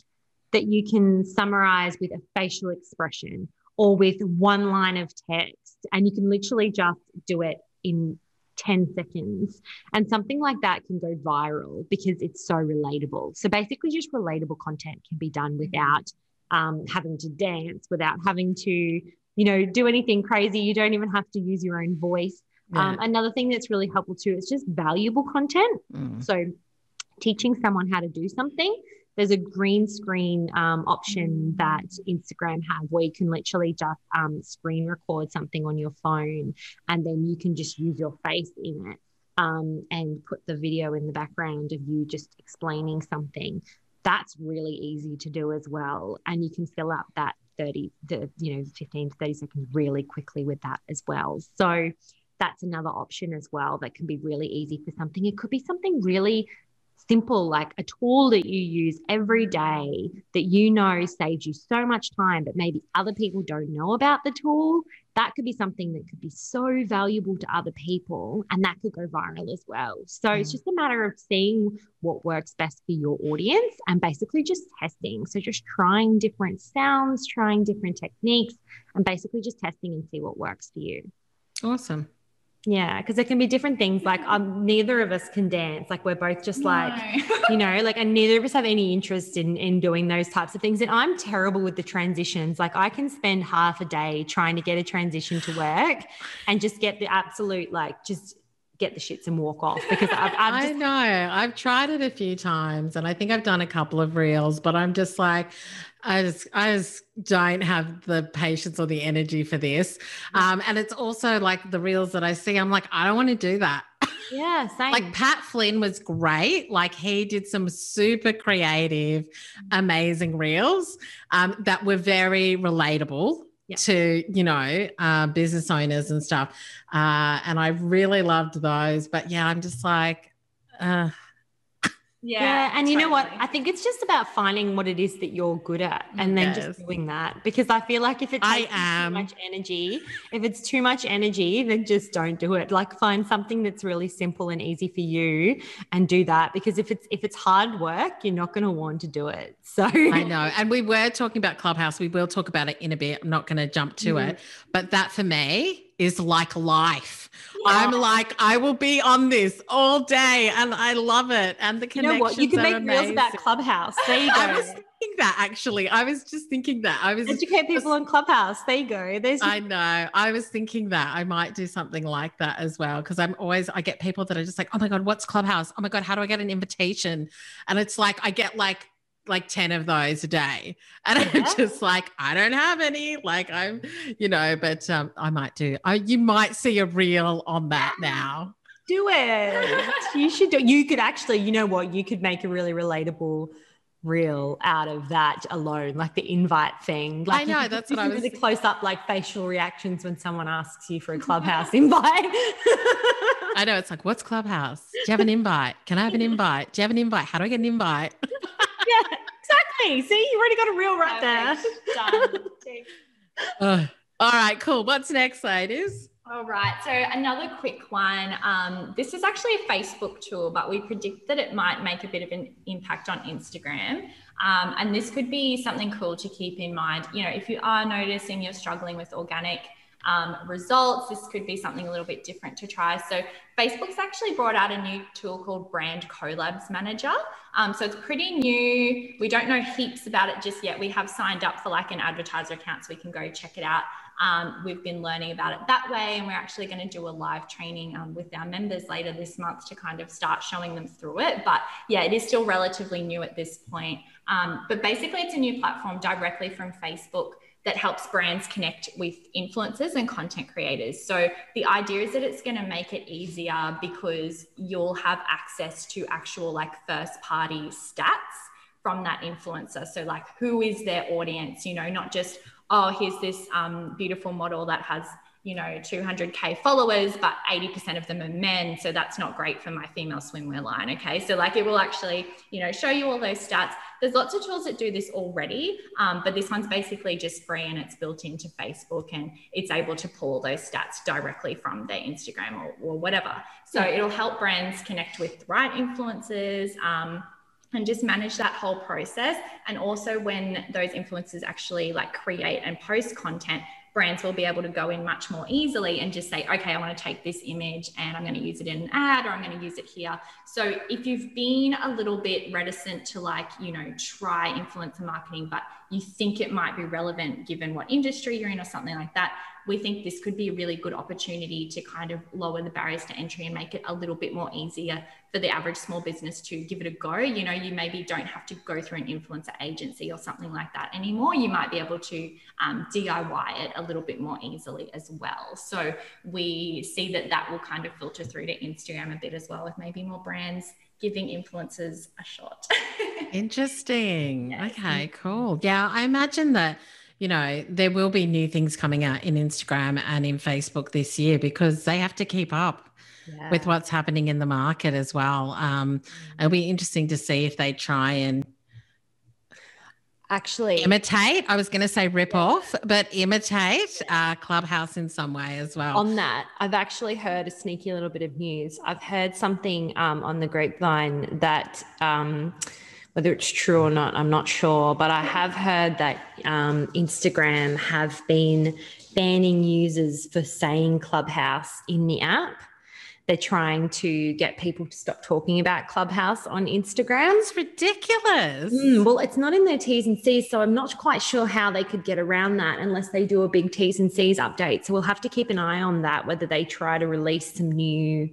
Speaker 3: that you can summarize with a facial expression or with one line of text. And you can literally just do it in 10 seconds. And something like that can go viral because it's so relatable. So basically, just relatable content can be done without um, having to dance, without having to, you know, do anything crazy. You don't even have to use your own voice. Yeah. Um, another thing that's really helpful too is just valuable content. Mm. So teaching someone how to do something there's a green screen um, option that Instagram have where you can literally just um, screen record something on your phone and then you can just use your face in it um, and put the video in the background of you just explaining something. That's really easy to do as well. And you can fill up that 30, the, you know, 15 to 30 seconds really quickly with that as well. So that's another option as well that can be really easy for something. It could be something really simple, like a tool that you use every day that you know saves you so much time, but maybe other people don't know about the tool, that could be something that could be so valuable to other people and that could go viral as well. So mm. it's just a matter of seeing what works best for your audience and basically just testing. So just trying different sounds, trying different techniques, and basically just testing and see what works for you.
Speaker 1: Awesome.
Speaker 3: Yeah, because there can be different things. Like, um, neither of us can dance. Like, we're both just like, no. you know, like, and neither of us have any interest in in doing those types of things. And I'm terrible with the transitions. Like, I can spend half a day trying to get a transition to work, and just get the absolute like just get the shits and walk off because I've, I've
Speaker 1: just- I know I've tried it a few times and I think I've done a couple of reels, but I'm just like, I just I just don't have the patience or the energy for this. Um, and it's also like the reels that I see, I'm like, I don't want to do that.
Speaker 3: Yeah, same.
Speaker 1: like Pat Flynn was great. Like he did some super creative, amazing reels um, that were very relatable to you know uh, business owners and stuff. Uh, and i really loved those but yeah i'm just like uh,
Speaker 3: yeah, yeah and totally. you know what i think it's just about finding what it is that you're good at and then yes. just doing that because i feel like if it takes too much energy if it's too much energy then just don't do it like find something that's really simple and easy for you and do that because if it's if it's hard work you're not going to want to do it so
Speaker 1: i know and we were talking about clubhouse we will talk about it in a bit i'm not going to jump to mm-hmm. it but that for me is like life. I'm like, I will be on this all day and I love it. And the connections. You know what?
Speaker 3: You can make reels about Clubhouse. There you go.
Speaker 1: I was thinking that actually. I was just thinking that. I was
Speaker 3: educate people on Clubhouse. There you go. There's
Speaker 1: I know. I was thinking that I might do something like that as well. Cause I'm always I get people that are just like, oh my God, what's Clubhouse? Oh my God, how do I get an invitation? And it's like I get like like 10 of those a day. And yeah. i'm just like i don't have any like i'm you know but um i might do I, you might see a reel on that now.
Speaker 3: Do it. You should do you could actually you know what? You could make a really relatable reel out of that alone like the invite thing. Like
Speaker 1: i know that's what i was
Speaker 3: really close up like facial reactions when someone asks you for a clubhouse invite.
Speaker 1: I know it's like what's clubhouse? Do you have an invite? Can i have an invite? Do you have an invite? How do i get an invite
Speaker 3: yeah, exactly. See, you already got a reel right Perfect.
Speaker 1: there. Uh, all right, cool. What's next, ladies?
Speaker 2: All right. So another quick one. Um, this is actually a Facebook tool, but we predict that it might make a bit of an impact on Instagram. Um, and this could be something cool to keep in mind. You know, if you are noticing you're struggling with organic um, results. This could be something a little bit different to try. So, Facebook's actually brought out a new tool called Brand Collabs Manager. Um, so, it's pretty new. We don't know heaps about it just yet. We have signed up for like an advertiser account so we can go check it out. Um, we've been learning about it that way, and we're actually going to do a live training um, with our members later this month to kind of start showing them through it. But yeah, it is still relatively new at this point. Um, but basically, it's a new platform directly from Facebook that helps brands connect with influencers and content creators. So the idea is that it's going to make it easier because you'll have access to actual like first party stats from that influencer. So like who is their audience, you know, not just oh here's this um, beautiful model that has you know 200k followers but 80% of them are men so that's not great for my female swimwear line okay? So like it will actually you know show you all those stats. There's lots of tools that do this already um, but this one's basically just free and it's built into facebook and it's able to pull those stats directly from their instagram or, or whatever. So it'll help brands connect with the right influencers um, and just manage that whole process. And also when those influencers actually like create and post content brands will be able to go in much more easily and just say, okay, I want to take this image and I'm going to use it in an ad or I'm going to use it here. So if you've been a little bit reticent to like, you know, try influencer marketing, but you think it might be relevant given what industry you're in or something like that, we think this could be a really good opportunity to kind of lower the barriers to entry and make it a little bit more easier for the average small business to give it a go. You know, you maybe don't have to go through an influencer agency or something like that anymore. You might be able to um, DIY it a little bit more easily as well. So we see that that will kind of filter through to Instagram a bit as well, with maybe more brands giving influencers a shot.
Speaker 1: Interesting. Yes. Okay, cool. Yeah, I imagine that you know, there will be new things coming out in Instagram and in Facebook this year because they have to keep up yeah. with what's happening in the market as well. Um, mm. it'll be interesting to see if they try and
Speaker 3: actually
Speaker 1: imitate. I was going to say rip off, but imitate uh, Clubhouse in some way as well.
Speaker 3: On that, I've actually heard a sneaky little bit of news. I've heard something um, on the grapevine that. Um, whether it's true or not, I'm not sure. But I have heard that um, Instagram have been banning users for saying Clubhouse in the app they're trying to get people to stop talking about Clubhouse on Instagram.
Speaker 1: It's ridiculous.
Speaker 3: Mm, well, it's not in their T's and C's, so I'm not quite sure how they could get around that unless they do a big T's and C's update. So we'll have to keep an eye on that, whether they try to release some new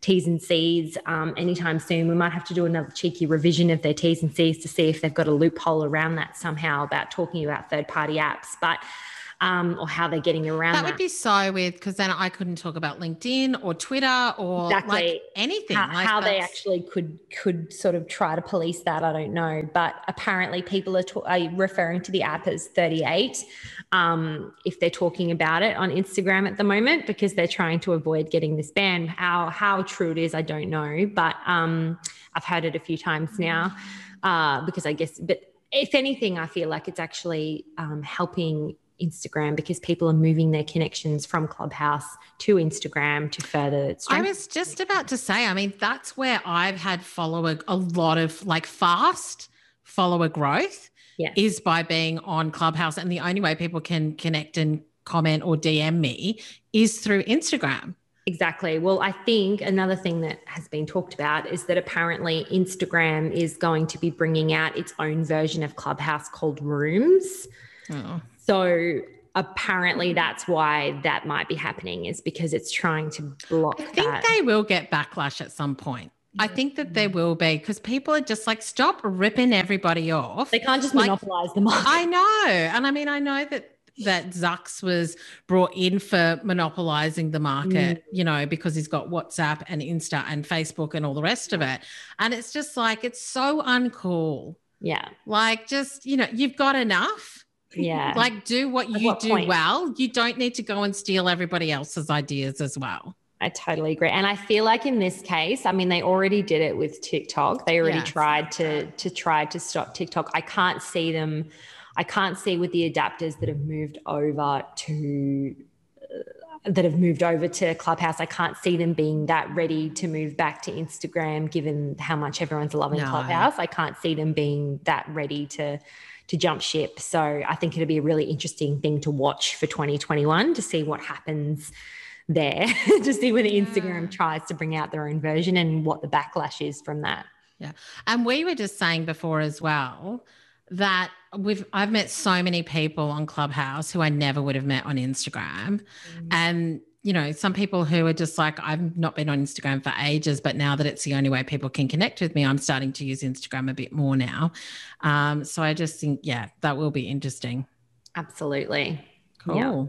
Speaker 3: T's and C's um, anytime soon. We might have to do another cheeky revision of their T's and C's to see if they've got a loophole around that somehow about talking about third party apps. But um, or how they're getting around
Speaker 1: that. That would be so weird because then I couldn't talk about LinkedIn or Twitter or exactly. like anything.
Speaker 3: How,
Speaker 1: like
Speaker 3: how they actually could could sort of try to police that, I don't know. But apparently, people are, are referring to the app as 38 um, if they're talking about it on Instagram at the moment because they're trying to avoid getting this ban. How how true it is, I don't know, but um, I've heard it a few times now uh, because I guess, but if anything, I feel like it's actually um, helping Instagram because people are moving their connections from Clubhouse to Instagram to further.
Speaker 1: I was just about to say, I mean, that's where I've had follower a lot of like fast follower growth. Is by being on Clubhouse, and the only way people can connect and comment or DM me is through Instagram.
Speaker 3: Exactly. Well, I think another thing that has been talked about is that apparently Instagram is going to be bringing out its own version of Clubhouse called Rooms. Oh. So apparently that's why that might be happening is because it's trying to block
Speaker 1: I think
Speaker 3: that.
Speaker 1: they will get backlash at some point. I think that there will be because people are just like, stop ripping everybody off.
Speaker 3: They can't just
Speaker 1: Like,
Speaker 3: monopolize the market.
Speaker 1: I know. And I mean, I know that that Zucks was brought in for monopolizing the market, mm. you know, because he's got WhatsApp and Insta and Facebook and all the rest of it. And it's just like, it's so uncool.
Speaker 3: yeah.
Speaker 1: Like, just, you know, you've got enough.
Speaker 3: Yeah.
Speaker 1: Like, do what
Speaker 3: At
Speaker 1: you
Speaker 3: what
Speaker 1: do
Speaker 3: point?
Speaker 1: well. You don't need to go and steal everybody else's ideas as well.
Speaker 3: I totally agree. And I feel like in this case, I mean, they already did it with TikTok. They already
Speaker 1: Yes.
Speaker 3: tried to to try to stop TikTok. I can't see them. I can't see with the adapters that have moved over to uh, that have moved over to Clubhouse. I can't see them being that ready to move back to Instagram, given how much everyone's loving
Speaker 1: No.
Speaker 3: Clubhouse. I can't see them being that ready to to jump ship. So I think it'll be a really interesting thing to watch for 2021 to see what happens there to see whether Instagram tries to bring out their own version and what the backlash is from that. Yeah.
Speaker 1: And we were just saying before as well that we've I've met so many people on Clubhouse who I never would have met on Instagram. Mm. And you know, some people who are just like, I've not been on Instagram for ages, but now that it's the only way people can connect with me, I'm starting to use Instagram a bit more now. Um, so I just think, yeah, that will be interesting.
Speaker 3: Absolutely.
Speaker 1: Cool.
Speaker 3: Yeah.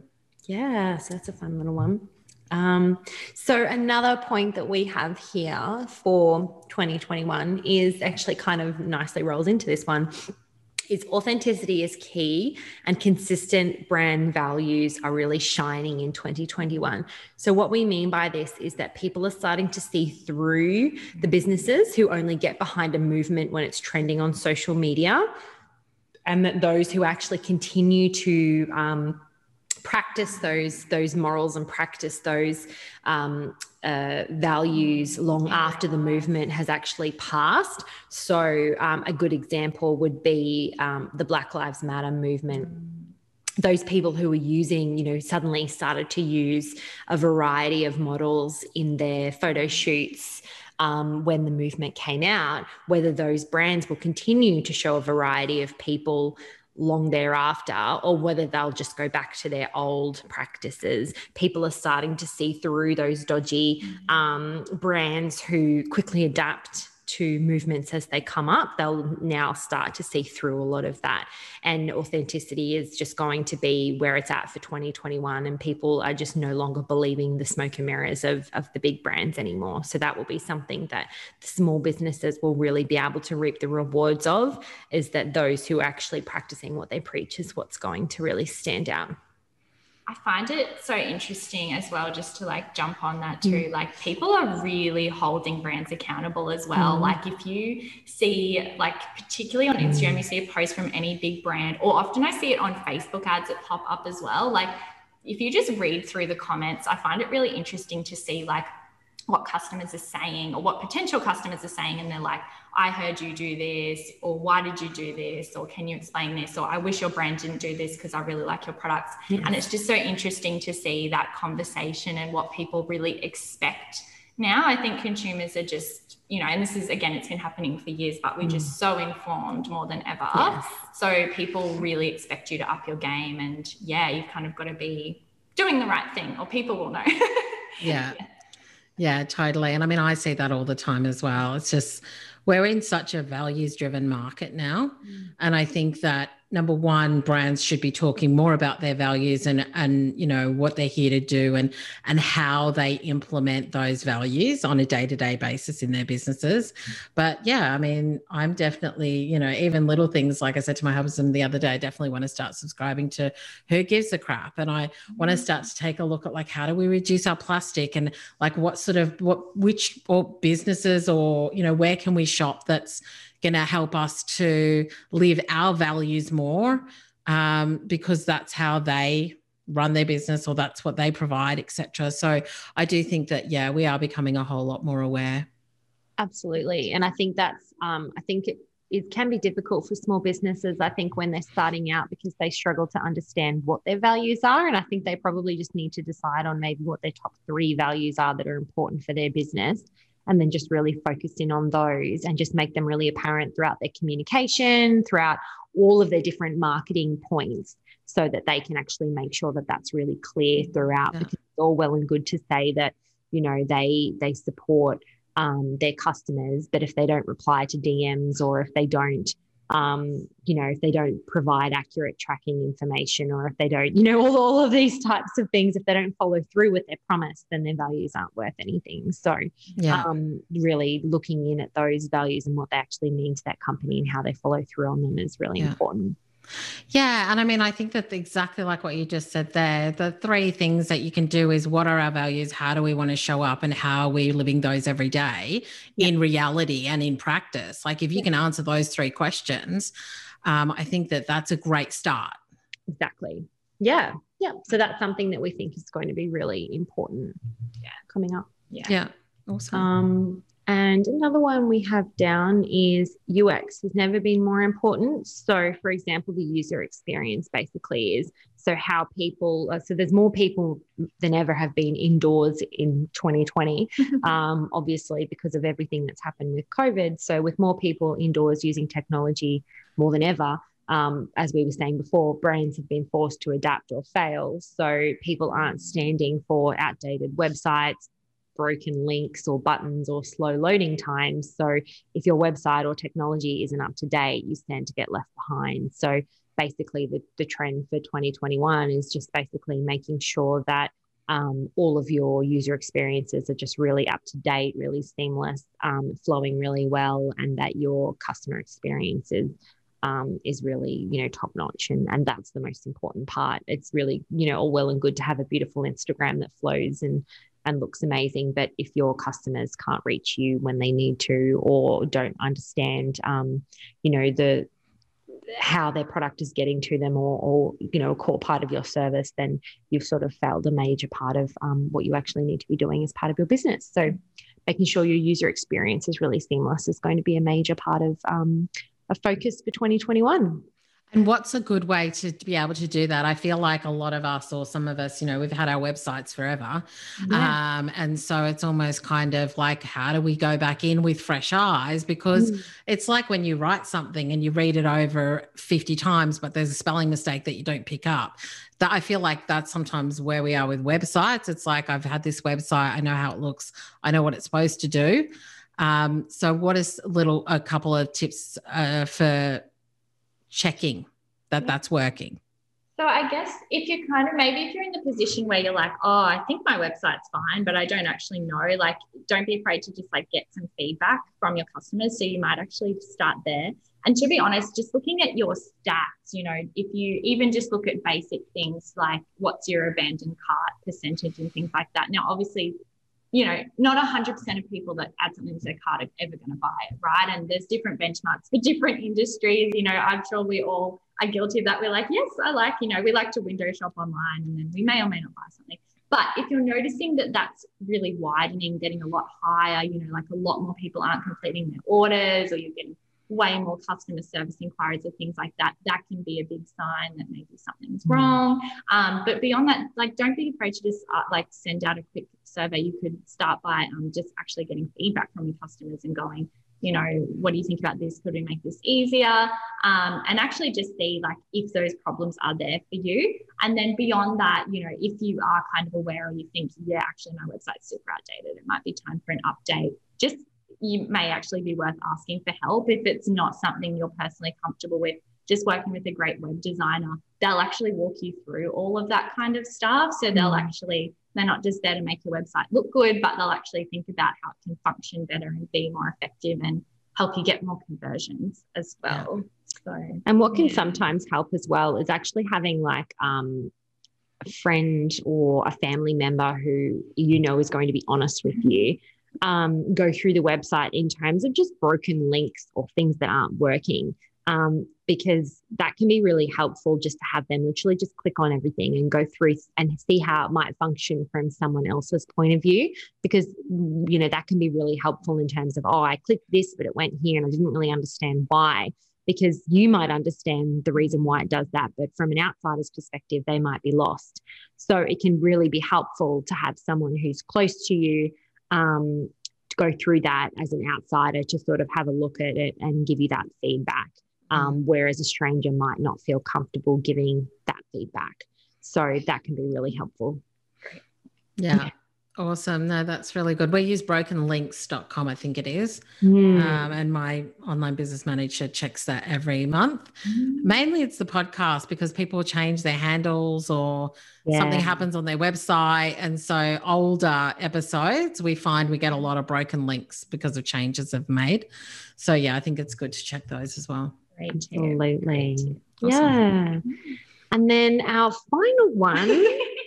Speaker 3: Yeah, so that's a fun little one. Um, so another point that we have here for 2021 is actually kind of nicely rolls into this one. Is authenticity is key and consistent brand values are really shining in 2021. So, what we mean by this is that people are starting to see through the businesses who only get behind a movement when it's trending on social media, and that those who actually continue to um, practice those those morals and practice those um, uh, values long after the movement has actually passed. So, um, a good example would be um, the Black Lives Matter movement. Those people who were using, you know, suddenly started to use a variety of models in their photo shoots um, when the movement came out, whether those brands will continue to show a variety of people long thereafter or whether they'll just go back to their old practices. People are starting to see through those dodgy um, brands who quickly adapt to movements as they come up. They'll now start to see through a lot of that. And authenticity is just going to be where it's at for 2021. And people are just no longer believing the smoke and mirrors of, of the big brands anymore. So that will be something that the small businesses will really be able to reap the rewards of is that those who are actually practicing what they preach is what's going to really stand out.
Speaker 2: I find it so interesting as well, just to like jump on that mm. too. Like, people are really holding brands accountable as well. Mm. Like, if you see, like, particularly on Instagram, mm. you see a post from any big brand, or often I see it on Facebook ads that pop up as well. Like, if you just read through the comments, I find it really interesting to see, like, what customers are saying or what potential customers are saying and they're like i heard you do this or why did you do this? or can you explain this? or i wish your brand didn't do this because i really like your products. And it's just so interesting to see that conversation and what people really expect. Now i think consumers are just you know and this is again it's been happening for years but we're just mm. so informed more than ever.
Speaker 3: Yes.
Speaker 2: so people really expect you to up your game and yeah you've kind of got to be doing the right thing or people will know.
Speaker 1: Yeah. Yeah, totally. And I mean, I see that all the time as well. It's just we're in such a values driven market now. Mm. And I think that number one, brands should be talking more about their values and and you know what they're here to do and and how they implement those values on a day-to-day basis in their businesses. But yeah, I mean, I'm definitely, you know, even little things like I said to my husband the other day, I definitely want to start subscribing to who gives a crap. And I want to mm-hmm. start to take a look at like how do we reduce our plastic and like what sort of what which or businesses or you know where can we shop that's going to help us to live our values more um, because that's how they run their business or that's what they provide etc so i do think that yeah we are becoming a whole lot more aware
Speaker 4: Absolutely. And I think that's, um, I think it,
Speaker 3: it can be difficult for small businesses, I think, when they're starting out because they struggle to understand what their values are. And I think they probably just need to decide on maybe what their top three values are that are important for their business. And then just really focus in on those and just make them really apparent throughout their communication, throughout all of their different marketing points, so that they can actually make sure that that's really clear throughout. Yeah. Because it's all well and good to say that, you know, they they support um, their customers, but if they don't reply to DMs or if they don't, um, you know, if they don't provide accurate tracking information or if they don't, you know, all, all of these types of things, if they don't follow through with their promise, then their values aren't worth anything. So, yeah. um, really looking in at those values and what they actually mean to that company and how they follow through on them is really yeah. important.
Speaker 1: Yeah. And I mean, I think that exactly like what you just said there, the three things that you can do is what are our values? How do we want to show up? And how are we living those every day yeah. in reality and in practice? Like, if you can answer those three questions, um, I think that that's a great start.
Speaker 3: Exactly. Yeah. Yeah. So that's something that we think is going to be really important yeah. coming up.
Speaker 1: Yeah. Yeah.
Speaker 3: Awesome. Um, and another one we have down is UX has never been more important. So, for example, the user experience basically is so how people, uh, so there's more people than ever have been indoors in 2020, um, obviously, because of everything that's happened with COVID. So, with more people indoors using technology more than ever, um, as we were saying before, brands have been forced to adapt or fail. So people aren't standing for outdated websites, broken links or buttons or slow loading times. So if your website or technology isn't up to date, you stand to get left behind. So basically, the, the trend for 2021 is just basically making sure that um, all of your user experiences are just really up to date, really seamless, um, flowing really well, and that your customer experiences um, is really you know top notch and and that's the most important part it's really you know all well and good to have a beautiful instagram that flows and and looks amazing. But if your customers can't reach you when they need to or don't understand, um, you know, the how their product is getting to them or, or you know a core part of your service then you've sort of failed a major part of um, what you actually need to be doing as part of your business so making sure your user experience is really seamless is going to be a major part of um, a focus for 2021
Speaker 1: and what's a good way to, be able to do that? I feel like a lot of us, or some of us, you know, we've had our websites forever. Yeah. Um, and so it's almost kind of like, how do we go back in with fresh eyes? Because mm. it's like when you write something and you read it over 50 times, but there's a spelling mistake that you don't pick up. That I feel like that's sometimes where we are with websites. It's like, I've had this website, I know how it looks, I know what it's supposed to do. Um, so, what is little a couple of tips uh, for checking that that's working?
Speaker 2: So I guess if you're kind of maybe if you're in the position where you're like, oh, I think my website's fine, but I don't actually know, like don't be afraid to just like get some feedback from your customers. So you might actually start there. And to be honest, just looking at your stats, you know, if you even just look at basic things like what's your abandoned cart percentage and things like that. Now, obviously, you know, not 100% of people that add something to their cart are ever going to buy it, right? And there's different benchmarks for different industries. You know, I'm sure we all are guilty of that. We're like, yes, I like, you know, we like to window shop online and then we may or may not buy something. But if you're noticing that that's really widening, getting a lot higher, you know, like a lot more people aren't completing their orders or you're getting way more customer service inquiries or things like that, that can be a big sign that maybe something's mm. wrong. Um, but beyond that, like, don't be afraid to just uh, like send out a quick survey. You could start by um, just actually getting feedback from your customers and going, you know, what do you think about this? Could we make this easier? Um, and actually just see like if those problems are there for you. And then beyond that, you know, if you are kind of aware or you think, yeah, actually my website's super outdated, it might be time for an update. Just you may actually be worth asking for help if it's not something you're personally comfortable with. Just working with a great web designer, they'll actually walk you through all of that kind of stuff. So they'll mm. actually, they're not just there to make your website look good, but they'll actually think about how it can function better and be more effective and help you get more conversions as well. So,
Speaker 3: and what can yeah. sometimes help as well is actually having like um, a friend or a family member who you know is going to be honest with you um, go through the website in terms of just broken links or things that aren't working. um, because that can be really helpful just to have them literally just click on everything and go through and see how it might function from someone else's point of view because you know that can be really helpful in terms of oh i clicked this but it went here and i didn't really understand why because you might understand the reason why it does that but from an outsider's perspective they might be lost so it can really be helpful to have someone who's close to you um, to go through that as an outsider to sort of have a look at it and give you that feedback um, whereas a stranger might not feel comfortable giving that feedback. So that can be really helpful.
Speaker 1: Yeah. Yeah. Awesome. No, that's really good. We use brokenlinks.com, I think it is. Mm. Um, and my online business manager checks that every month. Mm. Mainly it's the podcast because people change their handles or yeah. something happens on their website. And so older episodes, we find we get a lot of broken links because of changes they've made. So yeah, I think it's good to check those as well.
Speaker 3: Absolutely. Awesome. Yeah. And then our final one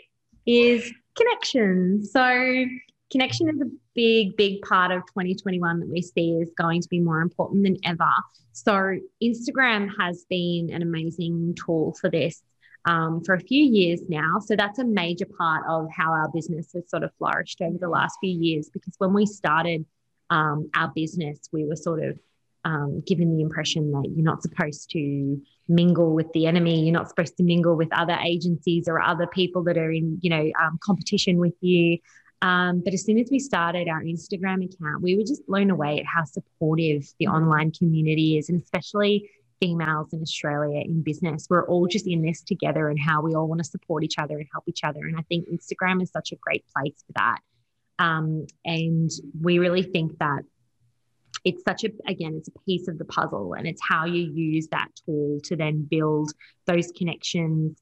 Speaker 3: is connection. So, connection is a big, big part of 2021 that we see is going to be more important than ever. So, Instagram has been an amazing tool for this um, for a few years now. So, that's a major part of how our business has sort of flourished over the last few years because when we started um, our business, we were sort of um, given the impression that you're not supposed to mingle with the enemy you're not supposed to mingle with other agencies or other people that are in you know um, competition with you. Um, but as soon as we started our instagram account we were just blown away at how supportive the online community is and especially females in australia in business. We're all just in this together and how we all want to support each other and help each other and i think instagram is such a great place for that. Um, and we really think that it's such a again it's a piece of the puzzle and it's how you use that tool to then build those connections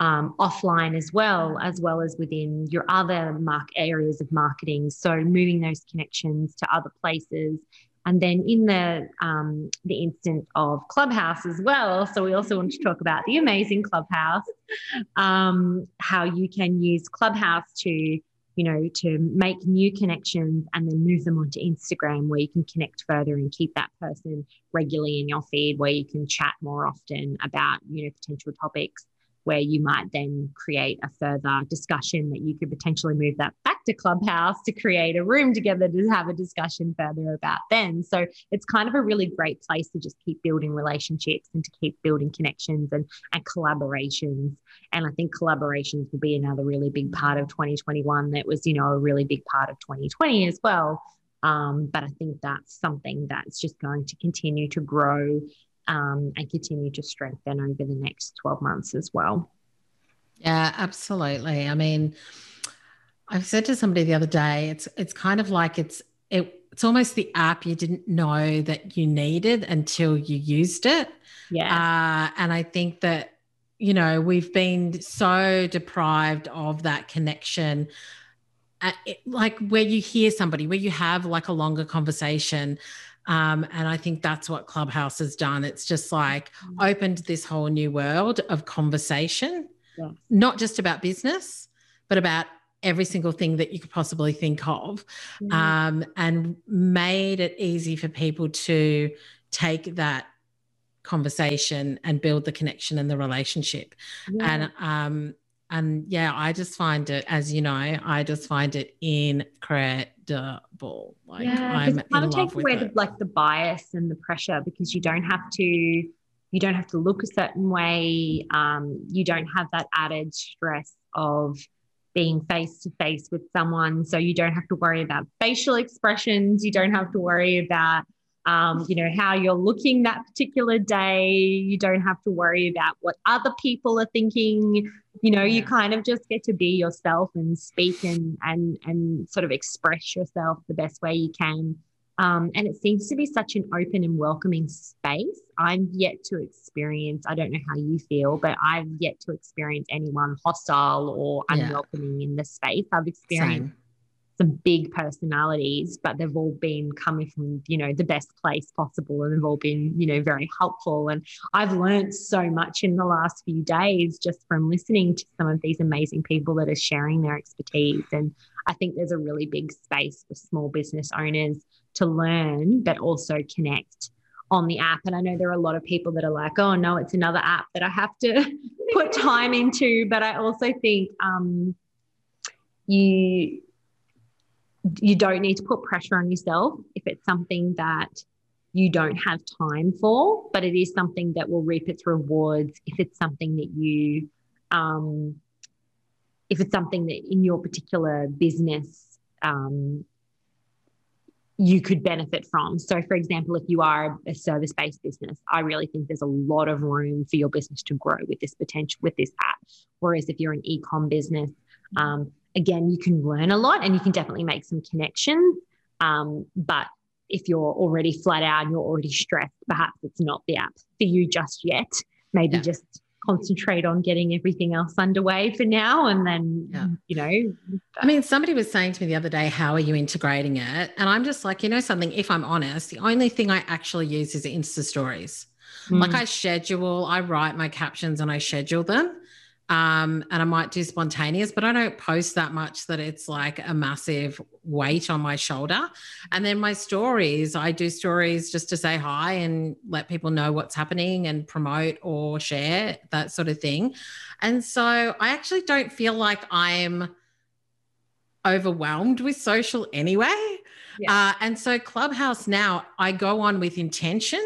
Speaker 3: um, offline as well as well as within your other mark areas of marketing. So moving those connections to other places. And then in the um, the instance of clubhouse as well so we also want to talk about the amazing clubhouse um, how you can use clubhouse to you know, to make new connections and then move them onto Instagram where you can connect further and keep that person regularly in your feed where you can chat more often about, you know, potential topics where you might then create a further discussion that you could potentially move that back to Clubhouse to create a room together to have a discussion further about then. So it's kind of a really great place to just keep building relationships and to keep building connections and, and collaborations. And I think collaborations will be another really big part of 2021 that was, you know, a really big part of 2020 as well. Um, but I think that's something that's just going to continue to grow um, and continue to strengthen over the next 12 months as well.
Speaker 1: Yeah, absolutely. I mean, I've said to somebody the other day, it's it's kind of like it's it, it's almost the app you didn't know that you needed until you used it.
Speaker 3: Yeah. Uh,
Speaker 1: and I think that you know we've been so deprived of that connection. Uh, it, like where you hear somebody, where you have like a longer conversation, um, and I think that's what Clubhouse has done. It's just like mm-hmm. opened this whole new world of conversation, not just about business, but about every single thing that you could possibly think of, mm-hmm. um, and made it easy for people to take that conversation and build the connection and the relationship. Yeah. And um, and yeah, I just find it, as you know, I just find it incredible. Like yeah, I'm
Speaker 3: it kind of takes away the, like the bias and the pressure because you don't have to, you don't have to look a certain way. Um, you don't have that added stress of being face to face with someone, so you don't have to worry about facial expressions. You don't have to worry about um, you know, how you're looking that particular day. You don't have to worry about what other people are thinking. You know, you kind of just get to be yourself and speak and and and sort of express yourself the best way you can. Um, and it seems to be such an open and welcoming space. I'm yet to experience, I don't know how you feel, but I've yet to experience anyone hostile or unwelcoming yeah. in the space. I've experienced Same some big personalities, but they've all been coming from, you know, the best place possible and they've all been, you know, very helpful. And I've learned so much in the last few days just from listening to some of these amazing people that are sharing their expertise. And I think there's a really big space for small business owners to learn, but also connect on the app. And I know there are a lot of people that are like, oh no, it's another app that I have to put time into. But I also think um, you you don't need to put pressure on yourself if it's something that you don't have time for, but it is something that will reap its rewards if it's something that you um, if it's something that in your particular business um, you could benefit from. So, for example, if you are a service based business, I really think there's a lot of room for your business to grow with this potential, with this app. Whereas if you're an e com business, um, again, you can learn a lot and you can definitely make some connections. Um, but if you're already flat out and you're already stressed, perhaps it's not the app for you just yet. Maybe yeah. just concentrate on getting everything else underway for now and then yeah. you know
Speaker 1: i mean somebody was saying to me the other day how are you integrating it and i'm just like you know something if i'm honest the only thing i actually use is insta stories mm. like i schedule i write my captions and i schedule them um, and I might do spontaneous, but I don't post that much that it's like a massive weight on my shoulder. And then my stories, I do stories just to say hi and let people know what's happening and promote or share that sort of thing. And so I actually don't feel like I'm overwhelmed with social anyway. Yeah. Uh, and so Clubhouse now, I go on with intention.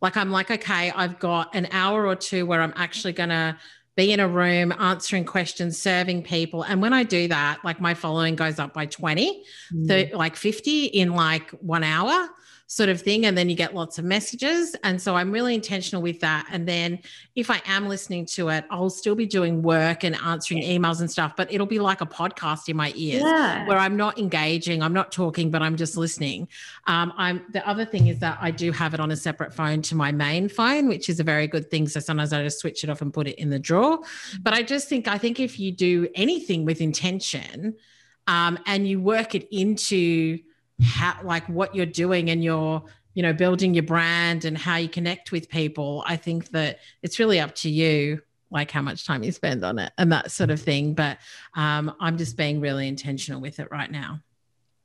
Speaker 1: Like I'm like, okay, I've got an hour or two where I'm actually going to be in a room answering questions, serving people. And when I do that, like my following goes up by 20, mm. 30, like 50 in like one hour sort of thing. And then you get lots of messages. And so I'm really intentional with that. And then if I am listening to it, I'll still be doing work and answering emails and stuff, but it'll be like a podcast in my ears yeah. where I'm not engaging, I'm not talking, but I'm just listening. Um, I'm the other thing is that I do have it on a separate phone to my main phone, which is a very good thing. So sometimes I just switch it off and put it in the drawer. But I just think I think if you do anything with intention um, and you work it into how like what you're doing and you're you know building your brand and how you connect with people i think that it's really up to you like how much time you spend on it and that sort of thing. But um, i'm just being really intentional with it right now.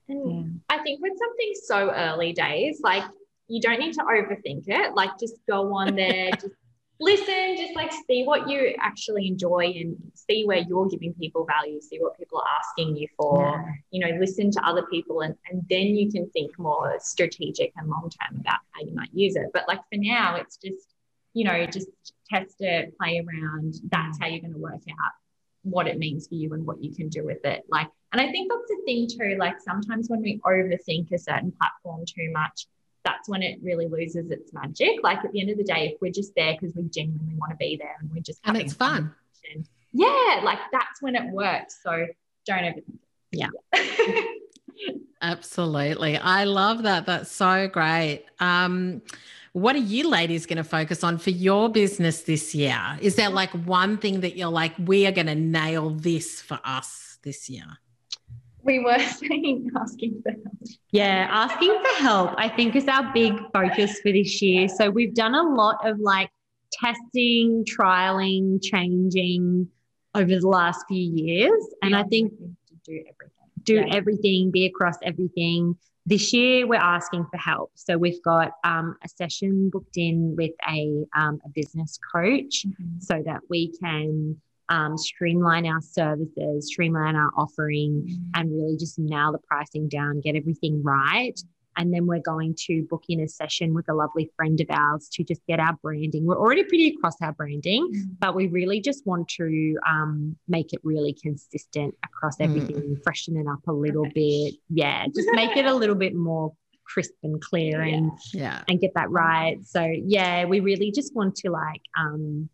Speaker 2: And i think with something so early days like you don't need to overthink it. Like just go on there just listen, just like see what you actually enjoy and see where you're giving people value, see what people are asking you for, yeah. you know, listen to other people and, and then you can think more strategic and long term about how you might use it. But like for now, it's just, you know, just test it, play around. Mm-hmm. That's how you're going to work out what it means for you and what you can do with it. Like, and I think that's the thing too. Like sometimes when we overthink a certain platform too much, that's when it really loses its magic. Like at the end of the day, if we're just there because we genuinely want to be there and we're just
Speaker 1: and it's fun.
Speaker 2: Yeah, like that's when it works. So don't
Speaker 1: ever. Yeah. Absolutely. I love that. That's so great. Um, what are you ladies going to focus on for your business this year? Is there like one thing that you're like, we are going to nail this for us this year?
Speaker 2: We were saying asking for help.
Speaker 3: Yeah, asking for help, I think, is our big focus for this year. So we've done a lot of like testing, trialing, changing over the last few years. And yeah, I think
Speaker 2: do everything.
Speaker 3: Do yeah. everything, be across everything. This year, we're asking for help. So we've got um, a session booked in with a, um, a business coach mm-hmm. so that we can um, streamline our services, streamline our offering, mm-hmm. and really just nail the pricing down, get everything right. And then we're going to book in a session with a lovely friend of ours to just get our branding. We're already pretty across our branding, mm-hmm. but we really just want to um, make it really consistent across mm. everything, mm. freshen it up a little bit. Yeah, just make it a little bit more crisp and clear and
Speaker 1: yeah.
Speaker 3: and get that right. So yeah, we really just want to like um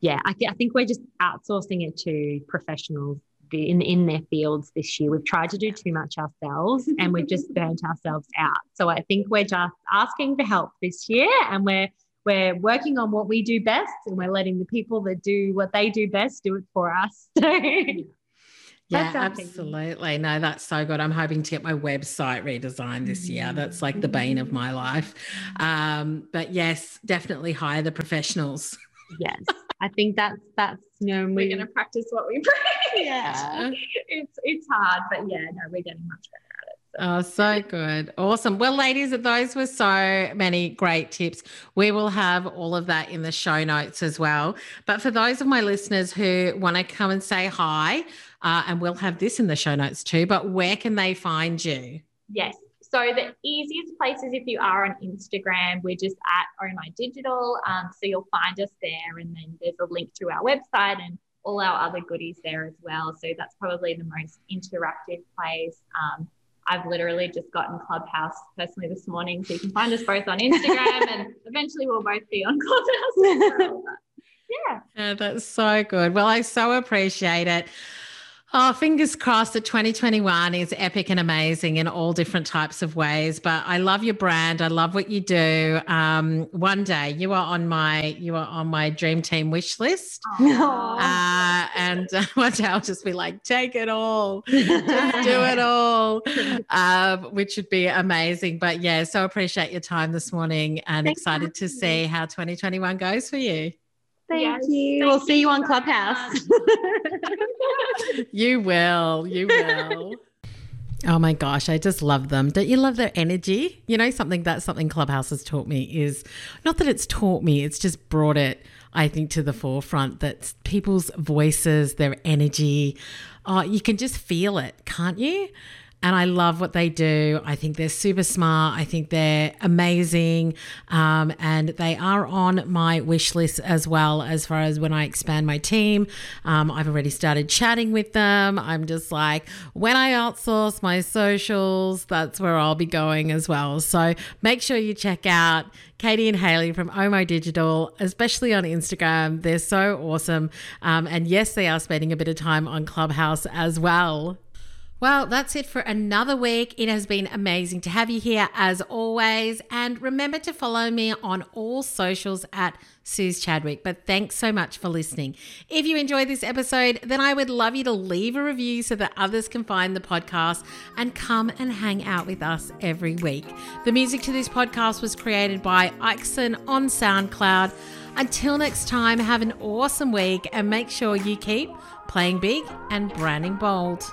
Speaker 3: yeah, I, th- I think we're just outsourcing it to professionals in in their fields this year. We've tried to do too much ourselves and we've just burnt ourselves out. So I think we're just asking for help this year and we're we're working on what we do best and we're letting the people that do what they do best do it for us.
Speaker 1: yeah, absolutely. No, that's so good. I'm hoping to get my website redesigned this year. That's like the bane of my life. Um, but yes, definitely hire the professionals.
Speaker 3: Yes. I think that's that's you know
Speaker 2: we, are going to practice what we preach.
Speaker 3: Yeah,
Speaker 2: it's it's hard, but yeah, no, we're getting much better at it.
Speaker 1: Oh, so good. Awesome. Well, ladies, those were so many great tips. We will have all of that in the show notes as well. But for those of my listeners who want to come and say hi, uh, and we'll have this in the show notes too, but where can they find you?
Speaker 2: Yes. So the easiest place is if you are on Instagram, we're just at Oh My Digital. Um, so you'll find us there, and then there's a link to our website and all our other goodies there as well. So that's probably the most interactive place. Um, I've literally just gotten Clubhouse personally this morning, so you can find us both on Instagram, and eventually we'll both be on Clubhouse. yeah.
Speaker 1: yeah, that's so good. Well, I so appreciate it. Oh, fingers crossed that 2021 is epic and amazing in all different types of ways. But I love your brand. I love what you do. Um, one day you are on my you are on my dream team wish list, uh, and uh, one day I'll just be like, take it all, just do it all, uh, which would be amazing. But yeah, so appreciate your time this morning, and Thanks excited to see how 2021 goes for you.
Speaker 5: Thank yes, you. Thank we'll see you on Clubhouse.
Speaker 1: you will. You will. Oh my gosh, I just love them. Don't you love their energy? You know, something that something Clubhouse has taught me is not that it's taught me, it's just brought it, I think, to the forefront that people's voices, their energy, oh, you can just feel it, can't you? And I love what they do. I think they're super smart. I think they're amazing. Um, and they are on my wish list as well, as far as when I expand my team. Um, I've already started chatting with them. I'm just like, when I outsource my socials, that's where I'll be going as well. So make sure you check out Katie and Haley from Omo Digital, especially on Instagram. They're so awesome. Um, and yes, they are spending a bit of time on Clubhouse as well. Well, that's it for another week. It has been amazing to have you here as always. And remember to follow me on all socials at Suzi Chadwick. But thanks so much for listening. If you enjoyed this episode, then I would love you to leave a review so that others can find the podcast and come and hang out with us every week. The music to this podcast was created by Ixon on SoundCloud. Until next time, have an awesome week and make sure you keep playing big and branding bold.